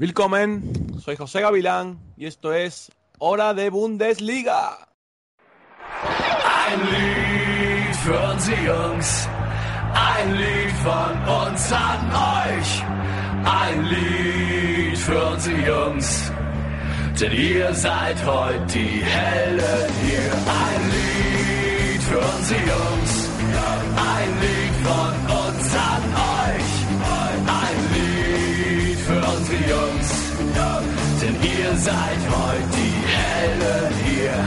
Willkommen, soy José Gavilán y esto es Hora de Bundesliga. Ein Lied für unsere Jungs, ein Lied von uns an euch, ein Lied für unsere Jungs, denn ihr seid heute die Helden hier. Ein Lied für unsere Jungs, ein Lied von seid heute die Helden hier.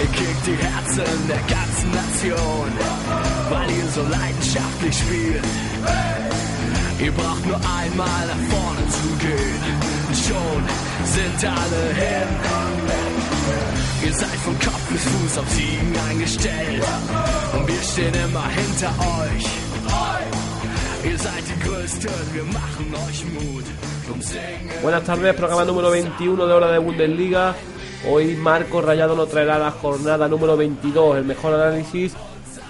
Ihr kickt die Herzen der ganzen Nation, weil ihr so leidenschaftlich spielt. Ihr braucht nur einmal nach vorne zu gehen, schon sind alle hin. Ihr seid von Kopf bis Fuß auf Siegen eingestellt und wir stehen immer hinter euch. Ihr seid die Größten, wir machen euch Mut. Buenas tardes, programa número 21 de Hora de Bundesliga. Hoy Marco Rayado nos traerá la jornada número 22, el mejor análisis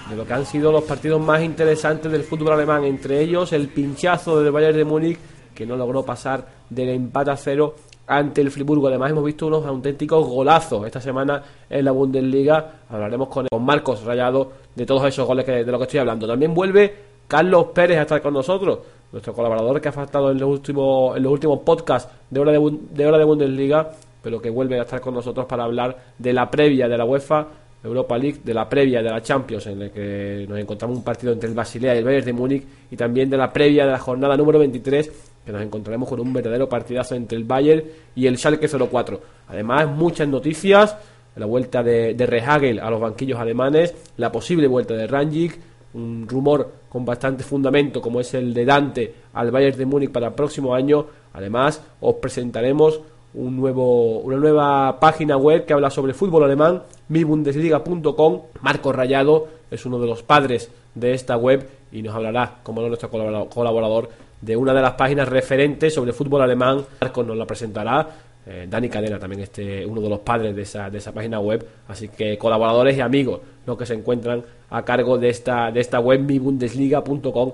de lo que han sido los partidos más interesantes del fútbol alemán, entre ellos el pinchazo del Bayern de Múnich que no logró pasar del empate a cero ante el Friburgo. Además hemos visto unos auténticos golazos esta semana en la Bundesliga. Hablaremos con, Marcos Rayado de todos esos goles que, de lo que estoy hablando. También vuelve Carlos Pérez a estar con nosotros, nuestro colaborador que ha faltado en los últimos, en los últimos podcasts de hora de, de hora de Bundesliga, pero que vuelve a estar con nosotros para hablar de la previa de la UEFA Europa League, de la previa de la Champions, en la que nos encontramos un partido entre el Basilea y el Bayern de Múnich, y también de la previa de la jornada número 23, que nos encontraremos con un verdadero partidazo entre el Bayern y el Schalke 04. Además, muchas noticias, la vuelta de, de Rehagel a los banquillos alemanes, la posible vuelta de Ranjik, un rumor con bastante fundamento como es el de Dante al Bayern de Múnich para el próximo año. Además, os presentaremos un nuevo, una nueva página web que habla sobre fútbol alemán, mibundesliga.com. Marco Rayado es uno de los padres de esta web y nos hablará, como no nuestro colabora- colaborador, de una de las páginas referentes sobre fútbol alemán. Marco nos la presentará. Eh, Dani Cadena también este uno de los padres de esa, de esa página web así que colaboradores y amigos los que se encuentran a cargo de esta de esta web mibundesliga.com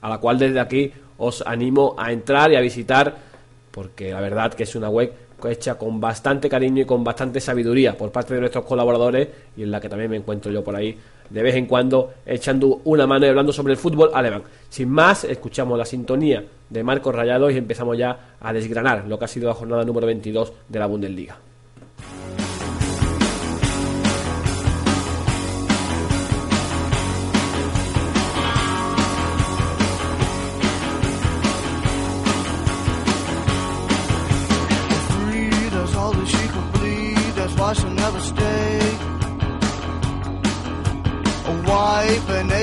a la cual desde aquí os animo a entrar y a visitar porque la verdad que es una web hecha con bastante cariño y con bastante sabiduría por parte de nuestros colaboradores y en la que también me encuentro yo por ahí de vez en cuando echando una mano y hablando sobre el fútbol alemán. Sin más, escuchamos la sintonía de Marcos Rayado y empezamos ya a desgranar lo que ha sido la jornada número 22 de la Bundesliga.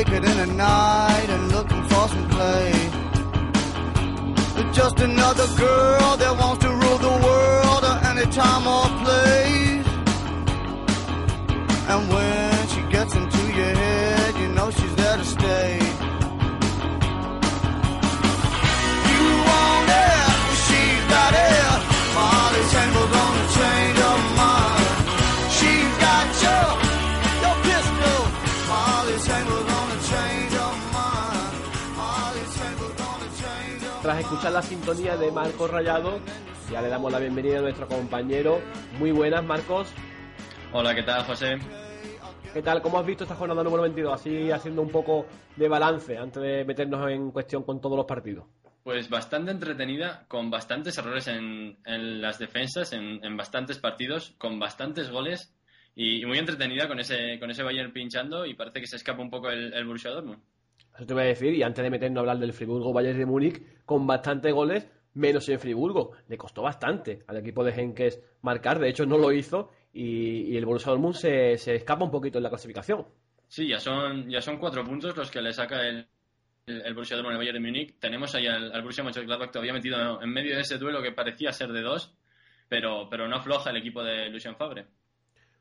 Naked in the night and looking for some play. Just another girl that wants to rule the world at any time or escuchar la sintonía de Marcos Rayado, ya le damos la bienvenida a nuestro compañero. Muy buenas, Marcos. Hola, ¿qué tal, José? ¿Qué tal? ¿Cómo has visto esta jornada número 22? Así haciendo un poco de balance antes de meternos en cuestión con todos los partidos. Pues bastante entretenida, con bastantes errores en, en las defensas, en, en bastantes partidos, con bastantes goles y, y muy entretenida con ese, con ese Bayern pinchando y parece que se escapa un poco el, el Borussia Dortmund. Eso te voy a decir, y antes de meternos a hablar del Friburgo Bayern de Múnich, con bastantes goles, menos en Friburgo. Le costó bastante al equipo de Henkes marcar, de hecho no lo hizo, y, y el Borussia Dortmund se, se escapa un poquito en la clasificación. Sí, ya son, ya son cuatro puntos los que le saca el, el, el Borussia Dortmund al Bayern de Múnich. Tenemos ahí al, al Borussia Mönchengladbach todavía metido en medio de ese duelo que parecía ser de dos, pero, pero no afloja el equipo de Lucien Favre.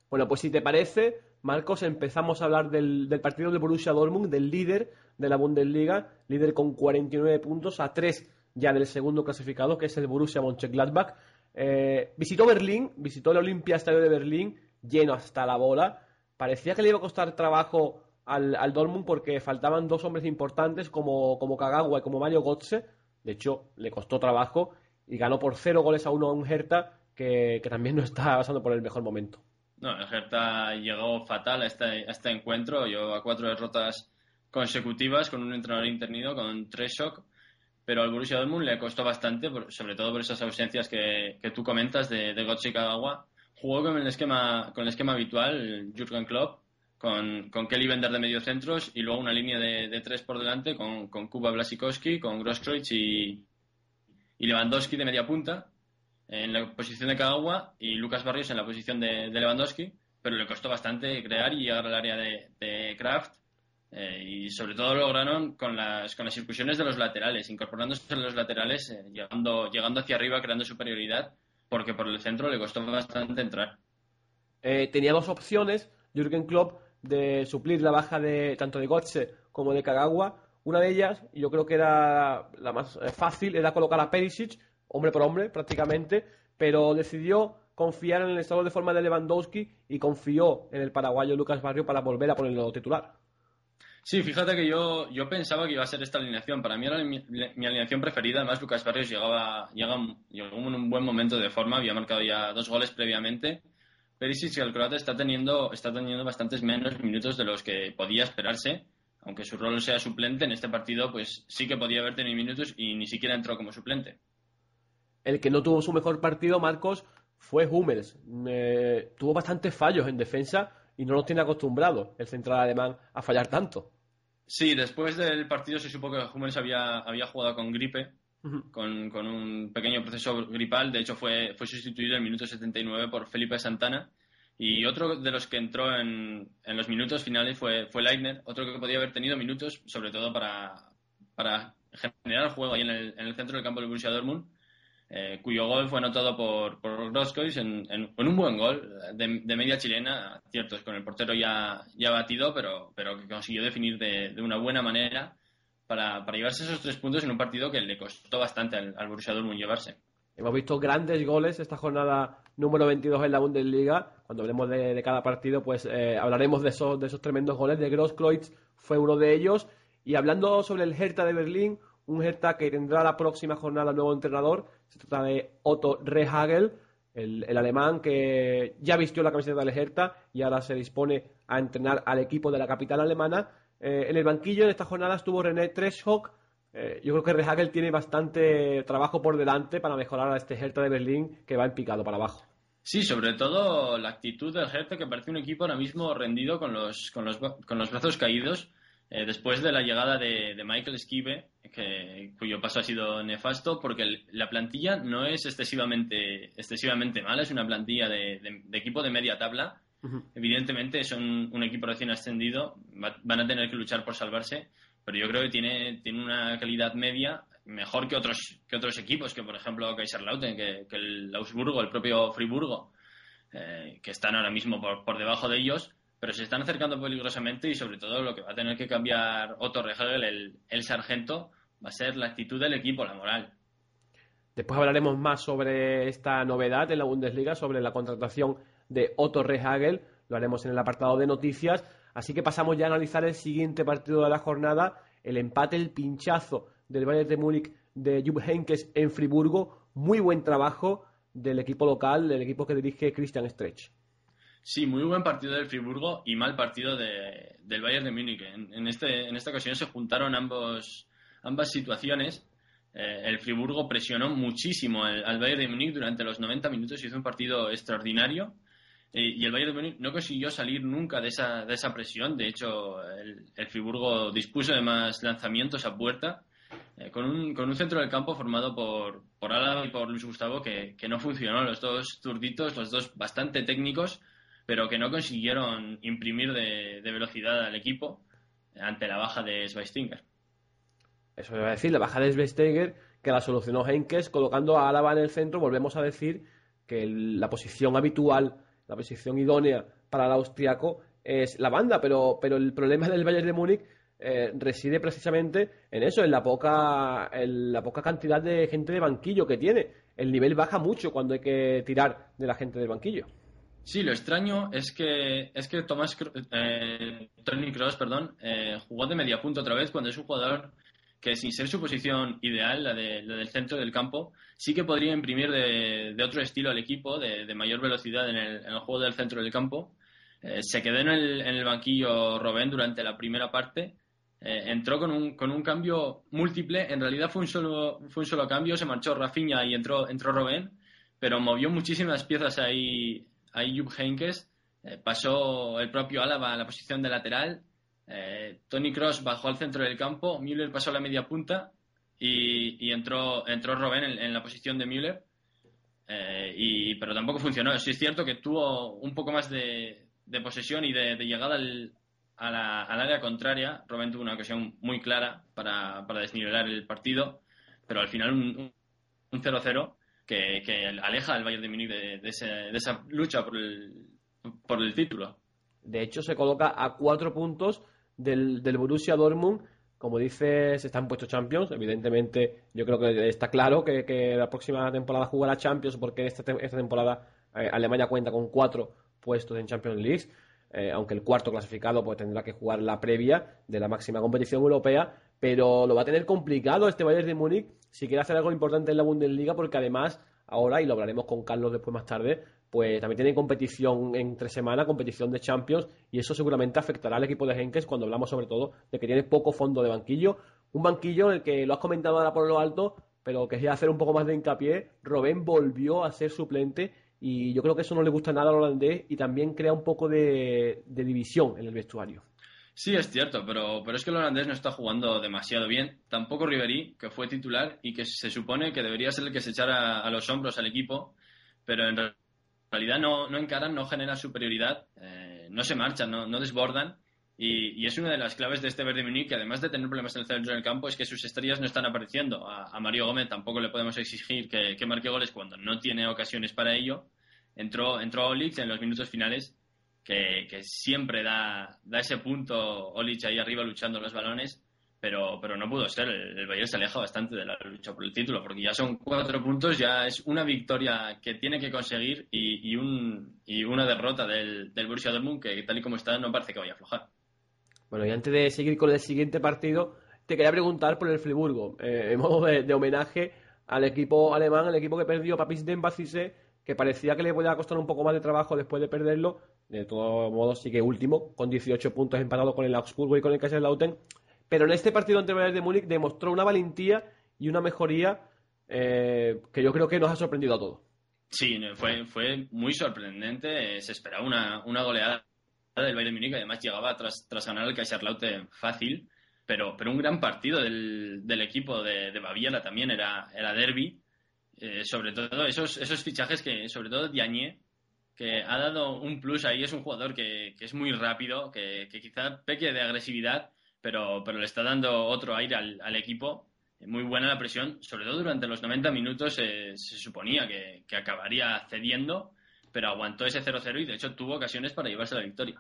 Bueno, pues si te parece, Marcos, empezamos a hablar del, del partido del Borussia Dortmund, del líder de la Bundesliga, líder con 49 puntos a 3 ya del segundo clasificado, que es el Borussia Mönchengladbach. Eh, visitó Berlín, visitó el Olympia Estadio de Berlín, lleno hasta la bola. Parecía que le iba a costar trabajo al, al Dortmund porque faltaban dos hombres importantes como, como Kagawa y como Mario Götze. De hecho, le costó trabajo y ganó por 0 goles a 1 a un Hertha que, que también no está pasando por el mejor momento. No, el Hertha llegó fatal a este, a este encuentro, llegó a cuatro derrotas consecutivas con un entrenador internido, con tres shock, pero al Borussia Dortmund le costó bastante, sobre todo por esas ausencias que, que tú comentas de, de Götze y Kagawa. Jugó con el esquema, con el esquema habitual, Jurgen Klopp, con, con Kelly Bender de mediocentros y luego una línea de, de tres por delante con, con Kuba Blasikowski, con Grosskreutz y, y Lewandowski de media punta en la posición de Kagawa y Lucas Barrios en la posición de, de Lewandowski, pero le costó bastante crear y llegar al área de, de Kraft. Eh, y sobre todo lo lograron con las, con las incursiones de los laterales, incorporándose en los laterales, eh, llegando, llegando hacia arriba, creando superioridad, porque por el centro le costó bastante entrar. Eh, tenía dos opciones, Jürgen Klopp, de suplir la baja de tanto de Götze como de Kagawa. Una de ellas, yo creo que era la más eh, fácil, era colocar a Perisic, hombre por hombre prácticamente, pero decidió confiar en el estado de forma de Lewandowski y confió en el paraguayo Lucas Barrio para volver a ponerlo titular. Sí, fíjate que yo, yo pensaba que iba a ser esta alineación. Para mí era mi, alineación preferida. Además, Lucas Barrios llegaba, llegaba, llegó en un buen momento de forma. Había marcado ya dos goles previamente. Perisic, el croata, está teniendo, está teniendo bastantes menos minutos de los que podía esperarse. Aunque su rol sea suplente, en este partido pues sí que podía haber tenido minutos y ni siquiera entró como suplente. El que no tuvo su mejor partido, Marcos, fue Hummels. Eh, tuvo bastantes fallos en defensa y no nos tiene acostumbrado el central alemán a fallar tanto. Sí, después del partido se supo que Hummels había, había jugado con gripe, con, con un pequeño proceso gripal. De hecho, fue, fue sustituido en el minuto 79 por Felipe Santana. Y otro de los que entró en, en los minutos finales fue, fue Leitner, otro que podía haber tenido minutos, sobre todo para, para generar juego ahí en el, en el centro del campo del Borussia Dortmund, eh, cuyo gol fue anotado por, por Groskreutz en, en- en un buen gol de, de media chilena, cierto, es con el portero ya, ya batido, pero, pero que consiguió definir de, de una buena manera para, para llevarse esos tres puntos en un partido que le costó bastante al, al Borussia Dortmund llevarse. Hemos visto grandes goles esta jornada número 22 en la Bundesliga. Cuando hablemos de, de cada partido, pues eh, hablaremos de esos, de esos tremendos goles. De Grosskreutz fue uno de ellos. Y hablando sobre el Hertha de Berlín, un Hertha que tendrá la próxima jornada nuevo entrenador. Se trata de Otto Rehagel, el, el alemán que ya vistió la camiseta del Hertha y ahora se dispone a entrenar al equipo de la capital alemana. Eh, en el banquillo en esta jornada estuvo René Treschhock, eh, yo creo que Rehagel tiene bastante trabajo por delante para mejorar a este Hertha de Berlín que va en picado para abajo. Sí, sobre todo la actitud del Hertha, que parece un equipo ahora mismo rendido con los, con los, con los brazos caídos, eh, después de la llegada de, de Michael Skive, que, cuyo paso ha sido nefasto, porque el- la plantilla no es excesivamente, excesivamente mala, es una plantilla de, de- de equipo de media tabla. Evidentemente son un equipo recién ascendido, va- van a tener que luchar por salvarse, pero yo creo que tiene, tiene una calidad media mejor que otros, que otros equipos, que por ejemplo Kaiserslautern, que, que el Augsburgo, el propio Friburgo, eh, que están ahora mismo por, por debajo de ellos, pero se están acercando peligrosamente y sobre todo lo que va a tener que cambiar Otto Rehagel, el, el sargento, va a ser la actitud del equipo, la moral. Después hablaremos más sobre esta novedad en la Bundesliga, sobre la contratación de Otto Rehagel. Lo haremos en el apartado de noticias. Así que pasamos ya a analizar el siguiente partido de la jornada, el empate, el pinchazo del Bayern de Múnich de Jupp Heynckes en Friburgo. Muy buen trabajo del equipo local, del equipo que dirige Christian Streich. Sí, muy buen partido del Friburgo y mal partido de- del Bayern de Múnich. Este, en esta ocasión se juntaron ambos, ambas situaciones. Eh, el Friburgo presionó muchísimo al, Bayern de Múnich durante los 90 minutos, hizo un partido extraordinario. Eh, y el Bayern de Múnich no consiguió salir nunca de esa, de esa presión. De hecho, el, el Friburgo dispuso de más lanzamientos a puerta, eh, con, un, con un centro del campo formado por, por Álava y por Luis Gustavo, que, que no funcionó. Los dos zurditos, los dos bastante técnicos, pero que no consiguieron imprimir de, de velocidad al equipo ante la baja de Schweinsteiger. Eso iba a decir, la baja de Svesteiger, que la solucionó Henkes colocando a Álava en el centro. Volvemos a decir que la posición habitual, la posición idónea para el austriaco es la banda, pero, pero el problema del Bayern de Múnich eh, reside precisamente en eso, en la poca, en la poca cantidad de gente de banquillo que tiene. El nivel baja mucho cuando hay que tirar de la gente del banquillo. Sí, lo extraño es que es que Tomás eh, Tony Kroos, perdón, eh, jugó de media punta otra vez cuando es un jugador que sin ser su posición ideal, la, de, la del centro del campo, sí que podría imprimir de, de otro estilo al equipo, de, de mayor velocidad en el, en el, juego del centro del campo. Eh, se quedó en el, en el, banquillo Robén durante la primera parte. Eh, entró con un, con un cambio múltiple. En realidad fue un solo, fue un solo cambio. Se marchó Rafinha y entró, entró Robén. Pero movió muchísimas piezas ahí, ahí Jupp Heynckes. Eh, pasó el propio Álava a la posición de lateral. Eh, Tony Cross bajó al centro del campo, Müller pasó a la media punta y, entró, entró Robben en, la posición de Müller. Eh, pero tampoco funcionó. Sí es cierto que tuvo un poco más de, posesión y de, llegada al, a la, al área contraria. Robben tuvo una ocasión muy clara para, desnivelar el partido, pero al final un 0-0 que, aleja al Bayern de Múnich de, ese, de esa lucha por el, por el título. De hecho, se coloca a cuatro puntos del, Borussia Dortmund. Como dices, están puestos Champions. Evidentemente, yo creo que está claro que, que la próxima temporada jugará Champions porque esta, esta temporada eh, Alemania cuenta con cuatro puestos en Champions League. Eh, aunque el cuarto clasificado pues tendrá que jugar la previa de la máxima competición europea, pero lo va a tener complicado este Bayern de Múnich si quiere hacer algo importante en la Bundesliga, porque además ahora, y lo hablaremos con Carlos después más tarde, pues también tiene competición entre semana, competición de Champions, y eso seguramente afectará al equipo de Henkes cuando hablamos sobre todo de que tiene poco fondo de banquillo. Un banquillo en el que lo has comentado ahora por lo alto, pero que hacer un poco más de hincapié. Robén volvió a ser suplente y yo creo que eso no le gusta nada al holandés y también crea un poco de, de división en el vestuario. Sí, es cierto, pero, pero es que el holandés no está jugando demasiado bien. Tampoco Ribery, que fue titular y que se supone que debería ser el que se echara a los hombros al equipo, pero en realidad no, no encaran, no generan superioridad, eh, no se marchan, no, no desbordan. Y, y, es una de las claves de este Verde Munich, que además de tener problemas en el centro del campo, es que sus estrellas no están apareciendo. A, Mario Gómez tampoco le podemos exigir que, que, marque goles cuando no tiene ocasiones para ello. Entró, entró Olix en los minutos finales, que, siempre da, da, ese punto Olix ahí arriba luchando los balones, pero, pero no pudo ser. El, el Bayern se aleja bastante de la lucha por el título, porque ya son cuatro puntos, ya es una victoria que tiene que conseguir y, y, un, y una derrota del, del Borussia Dortmund que tal y como está no parece que vaya a aflojar. Bueno, y antes de seguir con el siguiente partido, te quería preguntar por el Friburgo, eh, en modo de, homenaje al equipo alemán, al equipo que perdió Papis Dembacise, que parecía que le podía costar un poco más de trabajo después de perderlo. De todos modos, sigue último, con 18 puntos empatado con el Augsburgo y con el Kaiserslautern. Pero en este partido ante de Múnich demostró una valentía y una mejoría eh, que yo creo que nos ha sorprendido a todos. Sí, fue, fue muy sorprendente. Se esperaba una, una goleada del Bayern Múnich, además llegaba tras, tras ganar el Kaiserslautern fácil, pero, pero un gran partido del, del equipo de, de, Baviera también era, era derby. Eh, sobre todo esos, esos fichajes que, sobre todo Diagne, que ha dado un plus ahí, es un jugador que, que es muy rápido, que, que, quizá peque de agresividad, pero, pero le está dando otro aire al, al equipo. Muy buena la presión, sobre todo durante los 90 minutos se suponía que, que acabaría cediendo, pero aguantó ese 0-0 y de hecho tuvo ocasiones para llevarse la victoria.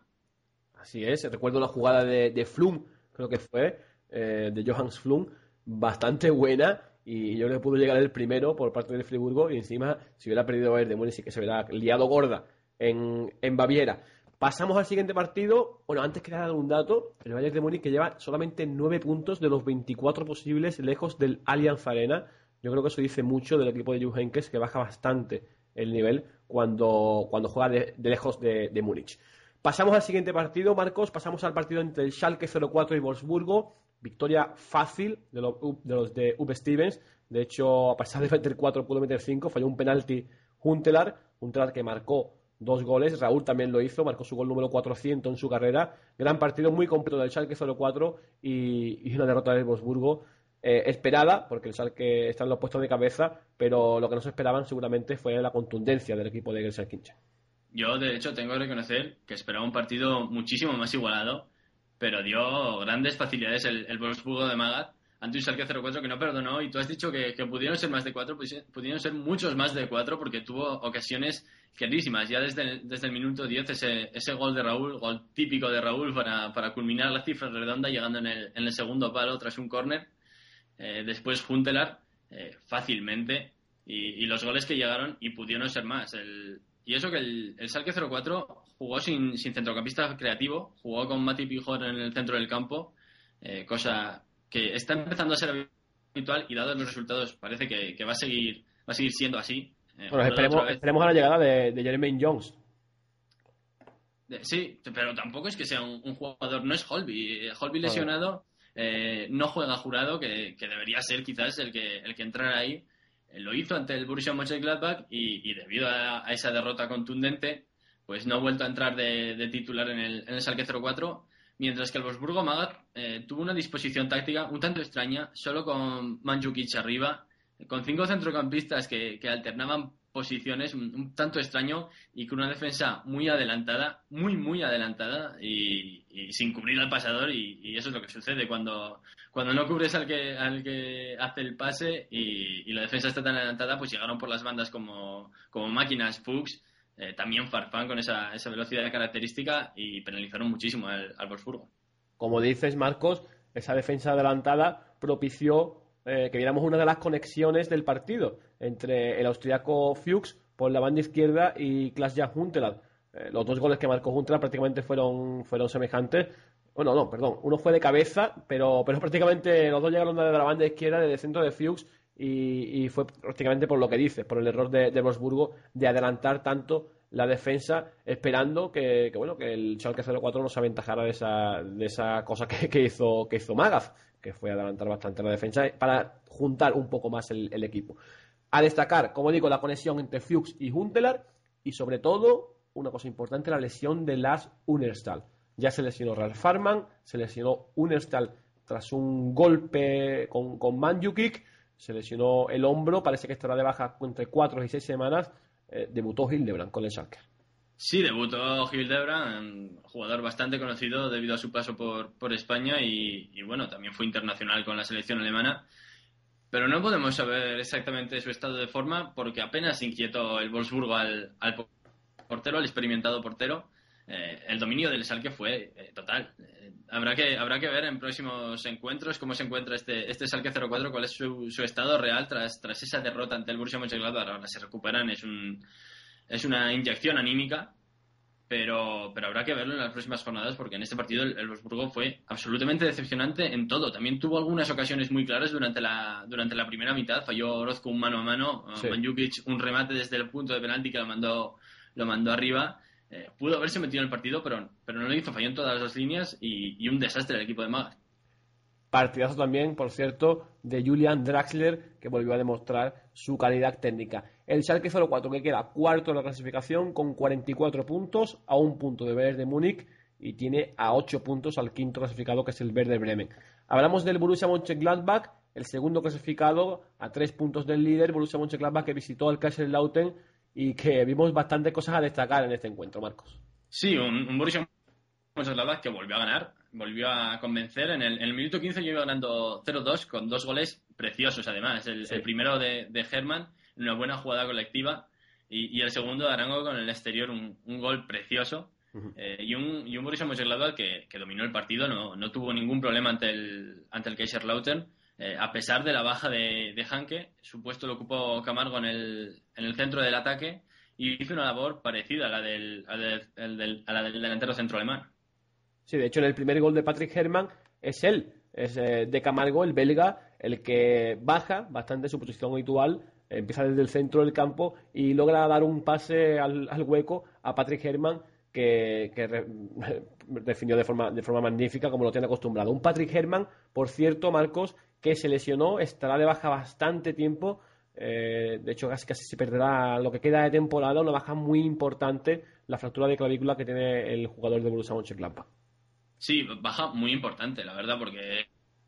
Así es, recuerdo la jugada de, Flum, creo que fue, eh, de Johannes Flum, bastante buena y yo le pude llegar el primero por parte de Friburgo y encima si hubiera perdido Bayern de Múnich sí que se hubiera liado gorda en, en Baviera. Pasamos al siguiente partido. Bueno, antes quería dar un dato. El Bayern de Múnich que lleva solamente 9 puntos de los 24 posibles lejos del Allianz Arena. Yo creo que eso dice mucho del equipo de Jupp Heynckes que baja bastante el nivel cuando, cuando juega de, lejos de, Múnich. Pasamos al siguiente partido, Marcos. Pasamos al partido entre el Schalke 04 y Wolfsburgo. Victoria fácil de los de, los de Uwe Stevens. De hecho, a pesar de meter 4, pudo meter 5. Falló un penalti Huntelaar. Huntelaar que marcó dos goles. Raúl también lo hizo. Marcó su gol número 400 en su carrera. Gran partido muy completo del Schalke 04 y, y una derrota del Wolfsburgo. Eh, esperada, porque el Schalke está en los puestos de cabeza, pero lo que no se esperaban seguramente fue la contundencia del equipo de Gelsen yo, de hecho, tengo que reconocer que esperaba un partido muchísimo más igualado, pero dio grandes facilidades el, el Wolfsburgo de Magat ante un Schalke 04 que no perdonó. Y tú has dicho que, que pudieron ser más de cuatro, pudieron ser muchos más de cuatro porque tuvo ocasiones clarísimas. Ya desde desde el minuto 10, ese, ese gol de Raúl, gol típico de Raúl para, para culminar la cifra redonda, llegando en el, en el segundo palo tras un córner. Eh, después Juntelar, eh, fácilmente. Y, y, los goles que llegaron y pudieron ser más. El, y eso que el, el Salque 04 jugó sin, sin, centrocampista creativo, jugó con Mati Pijor en el centro del campo, eh, cosa que está empezando a ser habitual y dados los resultados parece que, que va a seguir va a seguir siendo así. Bueno, esperemos, a la llegada de, de Jermaine Jones. Sí, pero tampoco es que sea un, un jugador, no es Holby. Holby lesionado eh, no juega jurado, que, que debería ser quizás el que, el que entrara ahí. Eh, lo hizo ante el Borussia Mönchengladbach y, y debido a, a esa derrota contundente, pues no ha vuelto a entrar de, de titular en el, en el Schalke 04. Mientras que el Wolfsburgo Magat eh, tuvo una disposición táctica un tanto extraña, solo con Mandzukic arriba, con cinco centrocampistas que, que alternaban posiciones, un, tanto extraño, y con una defensa muy adelantada, muy, muy adelantada, y, sin cubrir al pasador, y, eso es lo que sucede cuando, cuando no cubres al que, al que hace el pase y, la defensa está tan adelantada, pues llegaron por las bandas como, como máquinas Fuchs, eh, también Farfán con esa, esa velocidad característica y penalizaron muchísimo al, al. Como dices, Marcos, esa defensa adelantada propició eh, que viéramos una de las conexiones del partido entre el austriaco Fuchs por la banda izquierda y Klaas-Jan Huntelaar. Eh, los dos goles que marcó Huntelaar prácticamente fueron, fueron semejantes. Bueno, no, perdón, uno fue de cabeza, pero, pero prácticamente los dos llegaron de la banda izquierda, desde el centro de Fuchs, y, y fue prácticamente por lo que dices, por el error de, de Wolfsburgo de adelantar tanto la defensa, esperando que, que, bueno que el Schalke 04 no se aventajara de esa, de esa cosa que, que hizo que hizo Magaz, que fue adelantar bastante la defensa para juntar un poco más el, equipo. A destacar, como digo, la conexión entre Fuchs y Huntelaar y sobre todo, una cosa importante, la lesión de Lars Unerstal. Ya se lesionó Ralf Farman, se lesionó Unerstal tras un golpe con, con Mandzukic, se lesionó el hombro, parece que estará de baja entre 4 y 6 semanas. Eh, debutó Hildebrand con el Schalke. Sí, debutó Hildebrand, jugador bastante conocido debido a su paso por, por España y, bueno, también fue internacional con la selección alemana. Pero no podemos saber exactamente su estado de forma porque apenas inquietó el Wolfsburgo al, portero, al experimentado portero. Eh, el dominio del Schalke fue eh, total. Eh, habrá, que, habrá que ver en próximos encuentros cómo se encuentra este, este Schalke 04, cuál es su, su estado real tras, tras esa derrota ante el Borussia Mönchengladbach. Ahora se recuperan, es, un, es una inyección anímica, pero, pero habrá que verlo en las próximas jornadas porque en este partido el, el Wolfsburgo fue absolutamente decepcionante en todo. También tuvo algunas ocasiones muy claras durante la, durante la primera mitad. Falló Orozco un mano a mano, Sí. Mandzukic un remate desde el punto de penalti que lo mandó, lo mandó arriba. Eh, pudo haberse metido en el partido, pero, pero no lo hizo, falló en todas las líneas y, y un desastre el equipo de Magas. Partidazo también, por cierto, de Julian Draxler, que volvió a demostrar su calidad técnica. El Schalke 04 que queda cuarto en la clasificación con 44 puntos, a un punto de Bayern de Múnich y tiene a 8 puntos al quinto clasificado que es el Werder Bremen. Hablamos del Borussia Mönchengladbach, el segundo clasificado a 3 puntos del líder, Borussia Mönchengladbach que visitó al Kaiserslautern y que vimos bastantes cosas a destacar en este encuentro, Marcos. Sí, un, un Borussia Mönchengladbach que volvió a ganar, volvió a convencer. En el, en el minuto 15 yo iba ganando 0-2 con dos goles preciosos además. El, Sí. el primero de, de Herman, una buena jugada colectiva, y, y el segundo de Arango con el exterior, un, un gol precioso. Eh, y, un, y un Borussia Mönchengladbach que, que dominó el partido, no, no tuvo ningún problema ante el, ante el Kaiserslautern. Eh, a pesar de la baja de, de Hanke, su puesto lo ocupó Camargo en el, en el centro del ataque y hizo una labor parecida a la del, a del- el del- a la del delantero centro alemán. Sí, de hecho, en el primer gol de Patrick Herman es él, es eh, de Camargo, el belga, el que baja bastante su posición habitual, empieza desde el centro del campo y logra dar un pase al, al hueco a Patrick Herman que, que definió de forma, de forma magnífica como lo tiene acostumbrado. Un Patrick Herman, por cierto, Marcos, que se lesionó, estará de baja bastante tiempo. eh, de hecho, casi, casi se perderá lo que queda de temporada, una baja muy importante, la fractura de clavícula que tiene el jugador de Borussia Mönchengladbach. Sí, baja muy importante, la verdad, porque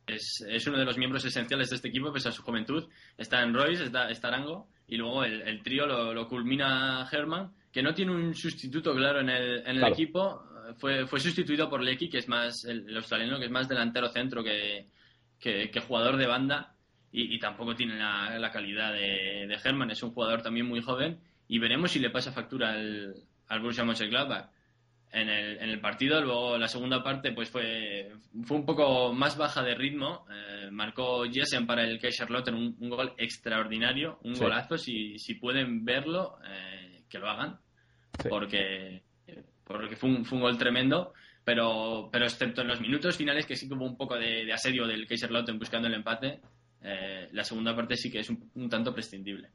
es, es uno de los miembros esenciales de este equipo, pese a su juventud. Está en Royce, está, está Arango, y luego el, el trío lo, lo culmina Herman, que no tiene un sustituto claro en el, en el Claro. equipo. Fue, fue sustituido por Lecky, que es más el, el australiano, que es más delantero centro que, que, que jugador de banda, y, y tampoco tiene la, la calidad de, de Herman. Es un jugador también muy joven, y veremos si le pasa factura al, al Borussia Mönchengladbach en el, en el partido. Luego la segunda parte pues fue, fue un poco más baja de ritmo. Eh, marcó Jessen para el Kaiserslautern un, un gol extraordinario, un Sí. golazo. Si, si pueden verlo, eh, que lo hagan. Sí. Porque, porque fue, un, fue un gol tremendo. pero, pero excepto en los minutos finales, que sí que hubo un poco de, de asedio del Kaiserslautern buscando el empate, eh, la segunda parte sí que es un, un tanto prescindible.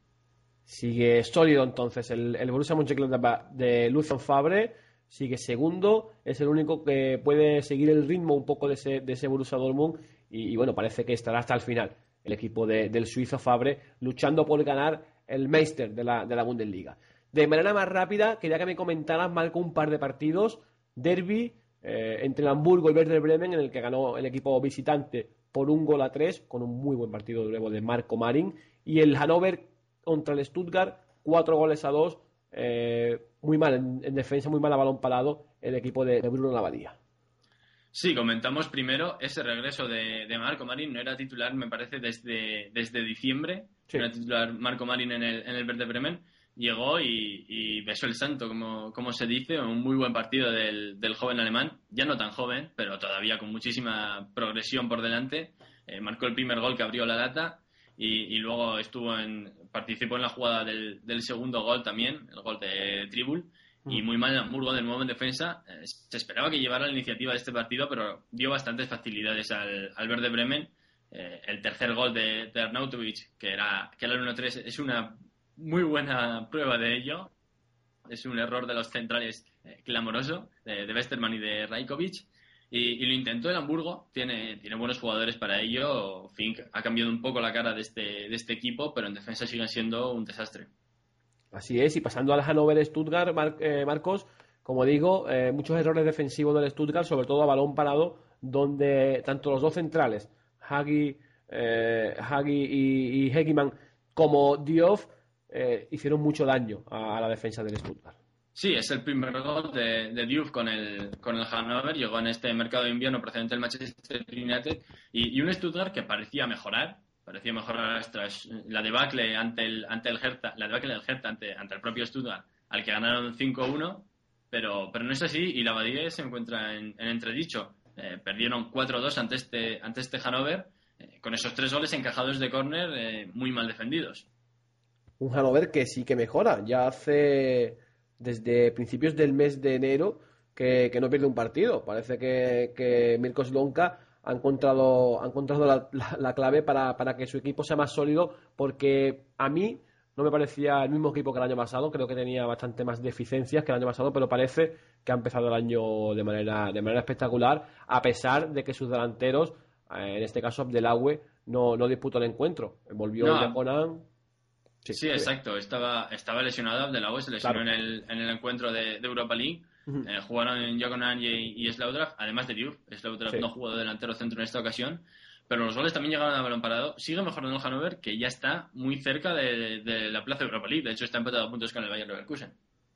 Sigue sólido entonces el, el Borussia Mönchengladbach de Lucian Fabre. Sigue segundo. Es el único que puede seguir el ritmo un poco de ese, de ese Borussia Dortmund. Y, bueno, parece que estará hasta el final el equipo de- del suizo Fabre luchando por ganar el Meister de la, de la Bundesliga. De manera más rápida, quería que me comentaras, Marco, un par de partidos. Derby eh, entre el Hamburgo y Werder Bremen, en el que ganó el equipo visitante por un gol a tres, con un muy buen partido de nuevo de Marco Marin. Y el Hannover contra el Stuttgart, cuatro goles a dos. Eh, muy mal en, en defensa, muy mal a balón parado el equipo de, de Bruno Lavadía. Sí, comentamos primero ese regreso de, de Marco Marín. No era titular, me parece, desde, desde diciembre. Sí. No era titular Marco Marín en el, en el Verde Bremen. Llegó y, y besó el santo, como, como se dice. Un muy buen partido del, del joven alemán. Ya no tan joven, pero todavía con muchísima progresión por delante. Eh, marcó el primer gol que abrió la lata. Y, y luego estuvo en, participó en la jugada del, del segundo gol también, el gol de Tribul y muy mal en Hamburgo de nuevo en defensa. Eh, se esperaba que llevara la iniciativa de este partido, pero dio bastantes facilidades al, al Verde Bremen. Eh, el tercer gol de, de Arnautovic, que era, que era el 1-3, es una muy buena prueba de ello. Es un error de los centrales eh, clamoroso, de, de Westermann y de Rajkovic. Y, lo intentó el Hamburgo, tiene, tiene buenos jugadores para ello. Fink ha cambiado un poco la cara de este, de este equipo, pero en defensa siguen siendo un desastre. Así es, y pasando al Hannover Stuttgart, Mar- eh, Marcos, como digo, eh, muchos errores defensivos del Stuttgart, sobre todo a balón parado, donde tanto los dos centrales, Hagi, eh, Hagi y, y como Diouf, eh, hicieron mucho daño a la defensa del Stuttgart. Sí, es el primer gol de, de Diouf con el, con el Hannover. Llegó en este mercado de invierno procedente del Manchester United y, y un Stuttgart que parecía mejorar. Parecía mejorar tras la debacle ante el, ante el Hertha, la debacle del Hertha ante, ante el propio Stuttgart, al que ganaron 5-1. Pero, pero no es así y la Badie se encuentra en, en entredicho. Eh, perdieron 4-2 ante este, ante este Hannover, eh, con esos tres goles encajados de córner eh, muy mal defendidos. Un Hannover que sí que mejora, ya hace desde principios del mes de enero que, que no pierde un partido. Parece que, que Mirko Slonka ha encontrado, ha encontrado la, la- la clave para, para que su equipo sea más sólido, porque a mí no me parecía el mismo equipo que el año pasado, creo que tenía bastante más deficiencias que el año pasado, pero parece que ha empezado el año de manera, de manera espectacular, a pesar de que sus delanteros, eh, en este caso Abdelahue, no, no disputó el encuentro. Volvió No. Yaconan. Sí, exacto. Estaba, estaba lesionado Abdelahue, se lesionó Claro. en, el, en el encuentro de, de Europa League. Ujú. Eh, jugaron y, y Slaudraff, además de Diouf. Slaudraff Sí. no jugó de delantero centro en esta ocasión. Pero los goles también llegaron a balón parado. Sigue mejorando el Hannover, que ya está muy cerca de, de la plaza de Europa League. De hecho, está empatado a puntos con el Bayern Leverkusen.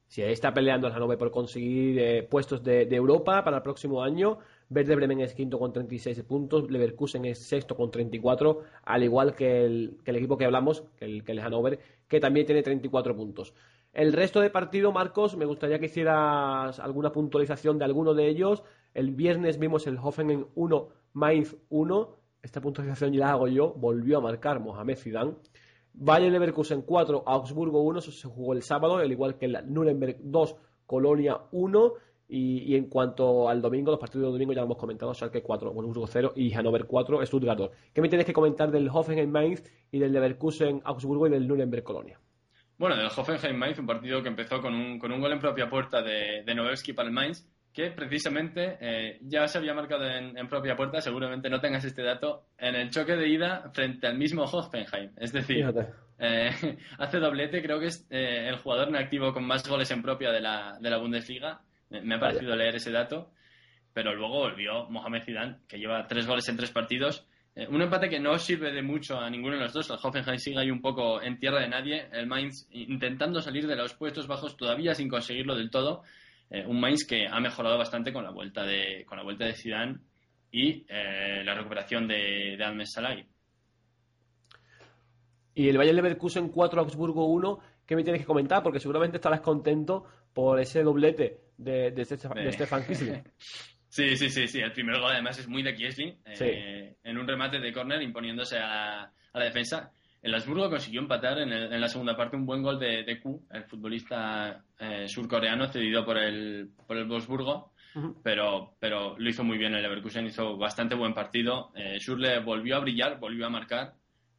Sí, ahí está peleando el Hannover por conseguir eh, puestos de, de Europa para el próximo año. Verde Bremen es quinto con 36 puntos, Leverkusen es sexto con 34, al igual que el, equipo que hablamos, que el, Hannover, que también tiene 34 puntos. El resto de partido, Marcos, me gustaría que hicieras alguna puntualización de alguno de ellos. El viernes vimos el Hoffenheim 1, Mainz 1. Esta puntualización ya la hago yo. Volvió a marcar Mohamed Zidane. Bayern Leverkusen 4, Augsburgo 1, eso se jugó el sábado, al igual que el Nuremberg 2, Colonia 1. Y, y en cuanto al domingo, los partidos de domingo ya lo hemos comentado, Schalke 4, Wolfsburgo 0 y Hannover 4, Stuttgart 2. ¿Qué me tienes que comentar del Hoffenheim Mainz y del Leverkusen Augsburgo y del Nuremberg Colonia? Bueno, del Hoffenheim Mainz, un partido que empezó con un, con un gol en propia puerta de, de Novelski para el Mainz, que precisamente eh, ya se había marcado en, en propia puerta, seguramente no tengas este dato, en el choque de ida frente al mismo Hoffenheim. Es decir, eh, hace doblete, creo que es eh, el jugador en activo con más goles en propia de la, de la Bundesliga. Me, ha Vaya. parecido leer ese dato. Pero luego volvió Mohamed Zidane, que lleva tres goles en tres partidos. Eh, un empate que no sirve de mucho a ninguno de los dos. El Hoffenheim sigue ahí un poco en tierra de nadie. El Mainz intentando salir de los puestos bajos todavía sin conseguirlo del todo. Eh, un Mainz que ha mejorado bastante con la vuelta de, con la vuelta de Zidane y eh, la recuperación de, de Almes Salai. Y el Bayern Leverkusen 4, Augsburgo 1, ¿qué me tienes que comentar? Porque seguramente estarás contento por ese doblete de, de, Stefan- de Stefan Kiesling. Sí, sí, sí, sí. El primer gol además es muy de Kiesling. eh, Sí. En un remate de córner imponiéndose a, a la defensa. El Habsburgo consiguió empatar en, el- en la segunda parte un buen gol de, de Q, el futbolista eh, surcoreano cedido por el, por el Wolfsburgo. pero, pero lo hizo muy bien el Leverkusen, hizo bastante buen partido. Eh, Schürrle volvió a brillar, volvió a marcar.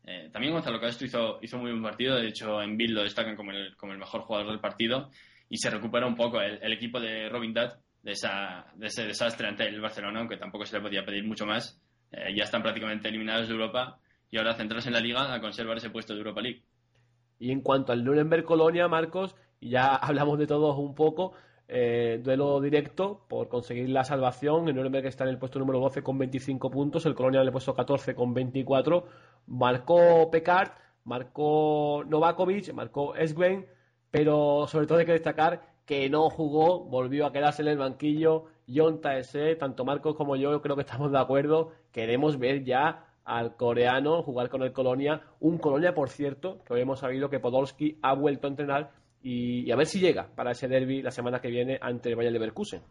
Eh, también Gonzalo Castro hizo, hizo muy buen partido, de hecho en Bill lo destacan como el, como el mejor jugador del partido y se recupera un poco el, equipo de Robin Dutt de, esa, de ese desastre ante el Barcelona, aunque tampoco se le podía pedir mucho más. Eh, ya están prácticamente eliminados de Europa y ahora centrarse en la liga a conservar ese puesto de Europa League. Y en cuanto al Nuremberg Colonia, Marcos, ya hablamos de todos un poco, eh, duelo directo por conseguir la salvación. El Nuremberg está en el puesto número 12 con 25 puntos, el Colonia en el puesto 14 con 24. Marcó Pecard, marcó Novakovic, marcó Esgwen, pero sobre todo hay que destacar que no jugó, volvió a quedarse en el banquillo. John Taese, tanto Marcos como yo creo que estamos de acuerdo. Queremos ver ya al coreano jugar con el Colonia. Un Colonia, por cierto, que hoy hemos sabido que Podolski ha vuelto a entrenar y, a ver si llega para ese derby la semana que viene ante el Bayern Leverkusen.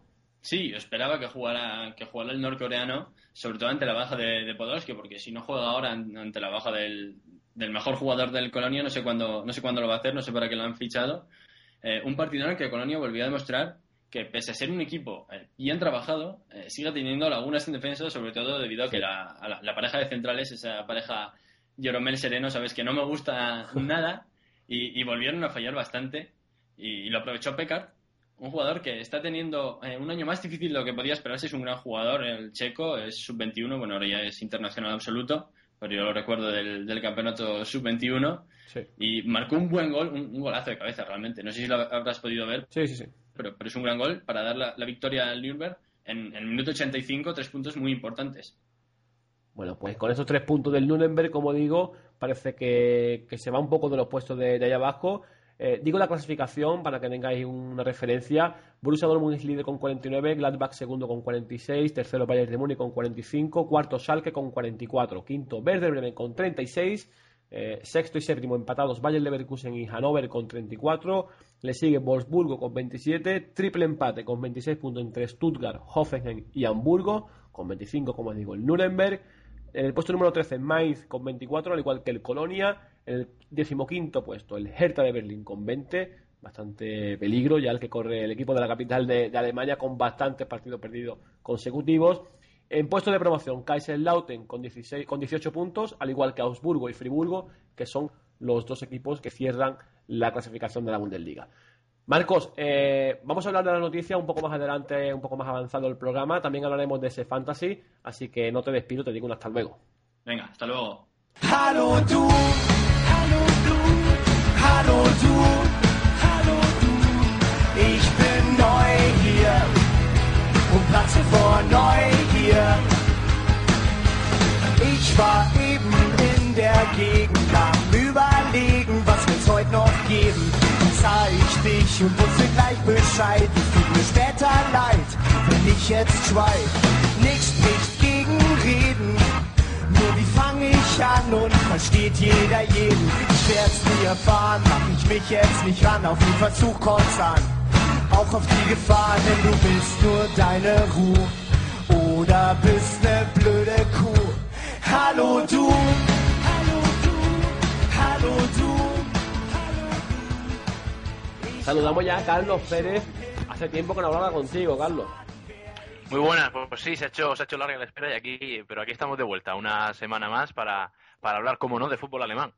Sí, yo esperaba que jugara, que jugara el norcoreano, sobre todo ante la baja de, de Podolski, porque si no juega ahora an- ante la baja del, del mejor jugador del Colonia, no sé cuándo, no sé cuándo lo va a hacer, no sé para qué lo han fichado. Eh, un partido en el que Colonia volvió a demostrar que pese a ser un equipo eh, bien trabajado, eh, sigue teniendo lagunas en defensa, sobre todo debido a que la, a la, la pareja de centrales, esa pareja Yoromel Sereno, sabes que no me gusta nada, y, y volvieron a fallar bastante, y, y lo aprovechó Pekar, un jugador que está teniendo eh, un año más difícil de lo que podía esperarse, es un gran jugador, el checo, es sub-21, bueno, ahora ya es internacional absoluto, pero yo lo recuerdo del, del campeonato sub-21, Sí, y marcó un buen gol, un, un golazo de cabeza realmente, no sé si lo habrás podido ver, sí, sí. sí. pero, pero es un gran gol para dar la, la victoria al Nürnberg en, en el minuto 85, tres puntos muy importantes. Bueno, pues con esos tres puntos del Nuremberg, como digo, parece que, que se va un poco de los puestos de, de allá abajo. Eh, digo la clasificación para que tengáis una referencia. Borussia Dortmund es líder con 49, Gladbach segundo con 46, tercero Bayern de Múnich con 45, cuarto Schalke con 44, quinto Werder Bremen con 36, eh, sexto y séptimo empatados Bayern Leverkusen y Hannover con 34, le sigue Wolfsburgo con 27, triple empate con 26 puntos entre Stuttgart, Hoffenheim y Hamburgo, con 25 como digo el Nuremberg, en el puesto número 13 Mainz con 24, al igual que el Colonia. En el decimoquinto puesto el Hertha de Berlín con 20. Bastante peligro ya el que corre el equipo de la capital de, de Alemania con bastantes partidos perdidos consecutivos. En puesto de promoción Kaiserslautern con, 16, con 18 puntos, al igual que Augsburgo y Friburgo, que son los dos equipos que cierran la clasificación de la Bundesliga. Marcos, eh, vamos a hablar de la noticia un poco más adelante, un poco más avanzado el programa. También hablaremos de ese fantasy, así que no te despido, te digo un hasta luego. Venga, hasta luego. Vor Neugier. Ich war eben in der Gegend, am Überlegen, was wird's heute noch geben. Dann sah ich dich und wusste gleich Bescheid. Es tut mir später leid, wenn ich jetzt schweig. Nix spricht fange ich an und versteht jeder jeden? Ich werd's nie erfahren, mach ich mich jetzt nicht ran, auf den Versuch kommt's an. Auch auf die Gefahr, denn du bist nur deine Ruhe. Oder bist ne blöde Kuh. Hallo du, hallo du, hallo du. Saludamos ya a Carlos Pérez. Hace tiempo que no hablaba contigo, Carlos. Muy buenas, pues, sí, se ha, hecho, se ha hecho larga la espera y aquí, pero aquí estamos de vuelta, una semana más para, para hablar, como no, de fútbol alemán.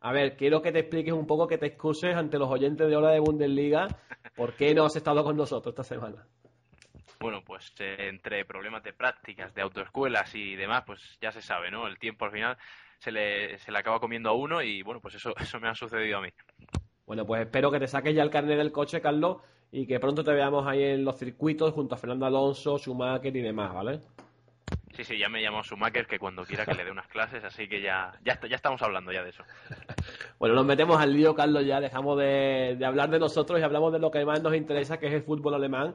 A ver, quiero que te expliques un poco, que te excuses ante los oyentes de Hora de Bundesliga. ¿Por qué no has estado con nosotros esta semana? Bueno, pues eh, entre problemas de prácticas, de autoescuelas y demás, pues ya se sabe, ¿no? El tiempo al final se le, se le acaba comiendo a uno y bueno, pues eso, eso me ha sucedido a mí. Bueno, pues espero que te saques ya el carnet del coche, Carlos, y que pronto te veamos ahí en los circuitos junto a Fernando Alonso, Schumacher y demás, ¿vale? Sí, sí, ya me llamó Schumacher que cuando quiera que le dé unas clases, así que ya, ya, ya estamos hablando ya de eso. Bueno, nos metemos al lío, Carlos, ya dejamos de, de hablar de nosotros y hablamos de lo que más nos interesa, que es el fútbol alemán.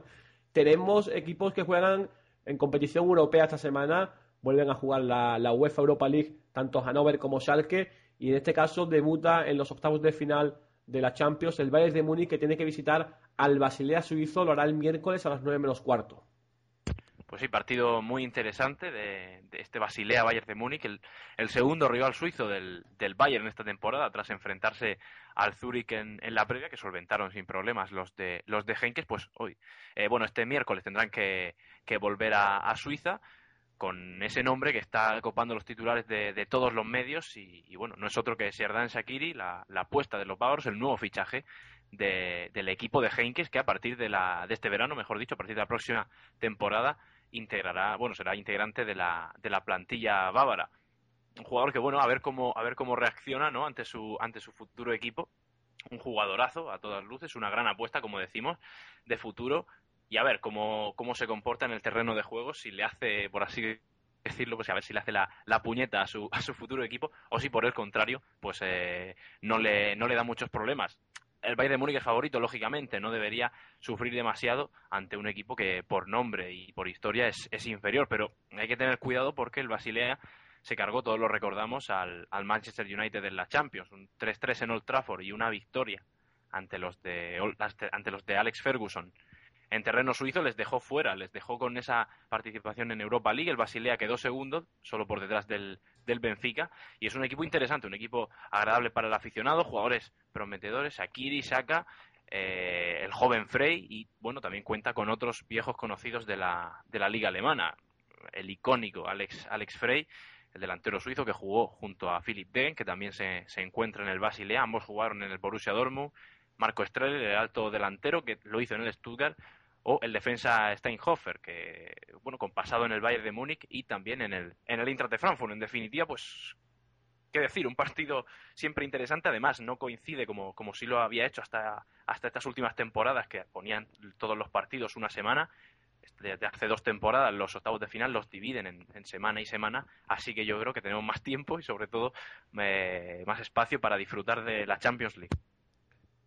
Tenemos equipos que juegan en competición europea esta semana, vuelven a jugar la, la UEFA Europa League, tanto Hannover como Schalke, y en este caso debuta en los octavos de final de la Champions el Bayern de Múnich, que tiene que visitar al Basilea suizo, lo hará el miércoles a las 9 menos cuarto. Pues sí, partido muy interesante de, este Basilea Bayern de Múnich, el, el segundo rival suizo del, del Bayern en esta temporada, tras enfrentarse al Zurich en, en la previa, que solventaron sin problemas los de los de Henkes, pues hoy, eh, bueno, este miércoles tendrán que, que volver a, a Suiza con ese nombre que está copando los titulares de, de todos los medios y, bueno, no es otro que Serdan Shakiri, la, la apuesta de los bávaros, el nuevo fichaje de- del equipo de Heinkes que a partir de, la, de este verano, mejor dicho, a partir de la próxima temporada integrará, bueno, será integrante de la, de la plantilla bávara. Un jugador que, bueno, a ver cómo, a ver cómo reacciona, ¿no? Ante su, ante su futuro equipo. Un jugadorazo, a todas luces, una gran apuesta, como decimos, de futuro. Y a ver cómo, cómo se comporta en el terreno de juego, si le hace, por así decirlo, pues a ver si le hace la, la puñeta a su, a su futuro equipo, o si por el contrario, pues eh, no, le, no le da muchos problemas el Bayern de Múnich es favorito, lógicamente, no debería sufrir demasiado ante un equipo que por nombre y por historia es, es inferior, pero hay que tener cuidado porque el Basilea se cargó, todos lo recordamos, al, al Manchester United en la Champions, un 3-3 en Old Trafford y una victoria ante los de ante los de Alex Ferguson. En terreno suizo les dejó fuera, les dejó con esa participación en Europa League. El Basilea quedó segundo, solo por detrás del, del Benfica. Y es un equipo interesante, un equipo agradable para el aficionado, jugadores prometedores, Akiri, Saka, eh, el joven Frey y bueno, también cuenta con otros viejos conocidos de la, de la liga alemana. El icónico Alex, Alex Frey, el delantero suizo que jugó junto a Philip Degen, que también se, se encuentra en el Basilea. Ambos jugaron en el Borussia Dortmund. Marco Streller, el alto delantero, que lo hizo en el Stuttgart, o el defensa Steinhofer, que, bueno, con pasado en el Bayern de Múnich y también en el, en el Eintracht de Frankfurt. En definitiva, pues, qué decir, un partido siempre interesante. Además, no coincide como, como sí lo había hecho hasta, hasta estas últimas temporadas, que ponían todos los partidos una semana. Desde hace dos temporadas los octavos de final los dividen en, semana y semana, así que yo creo que tenemos más tiempo y sobre todo más espacio para disfrutar de la Champions League.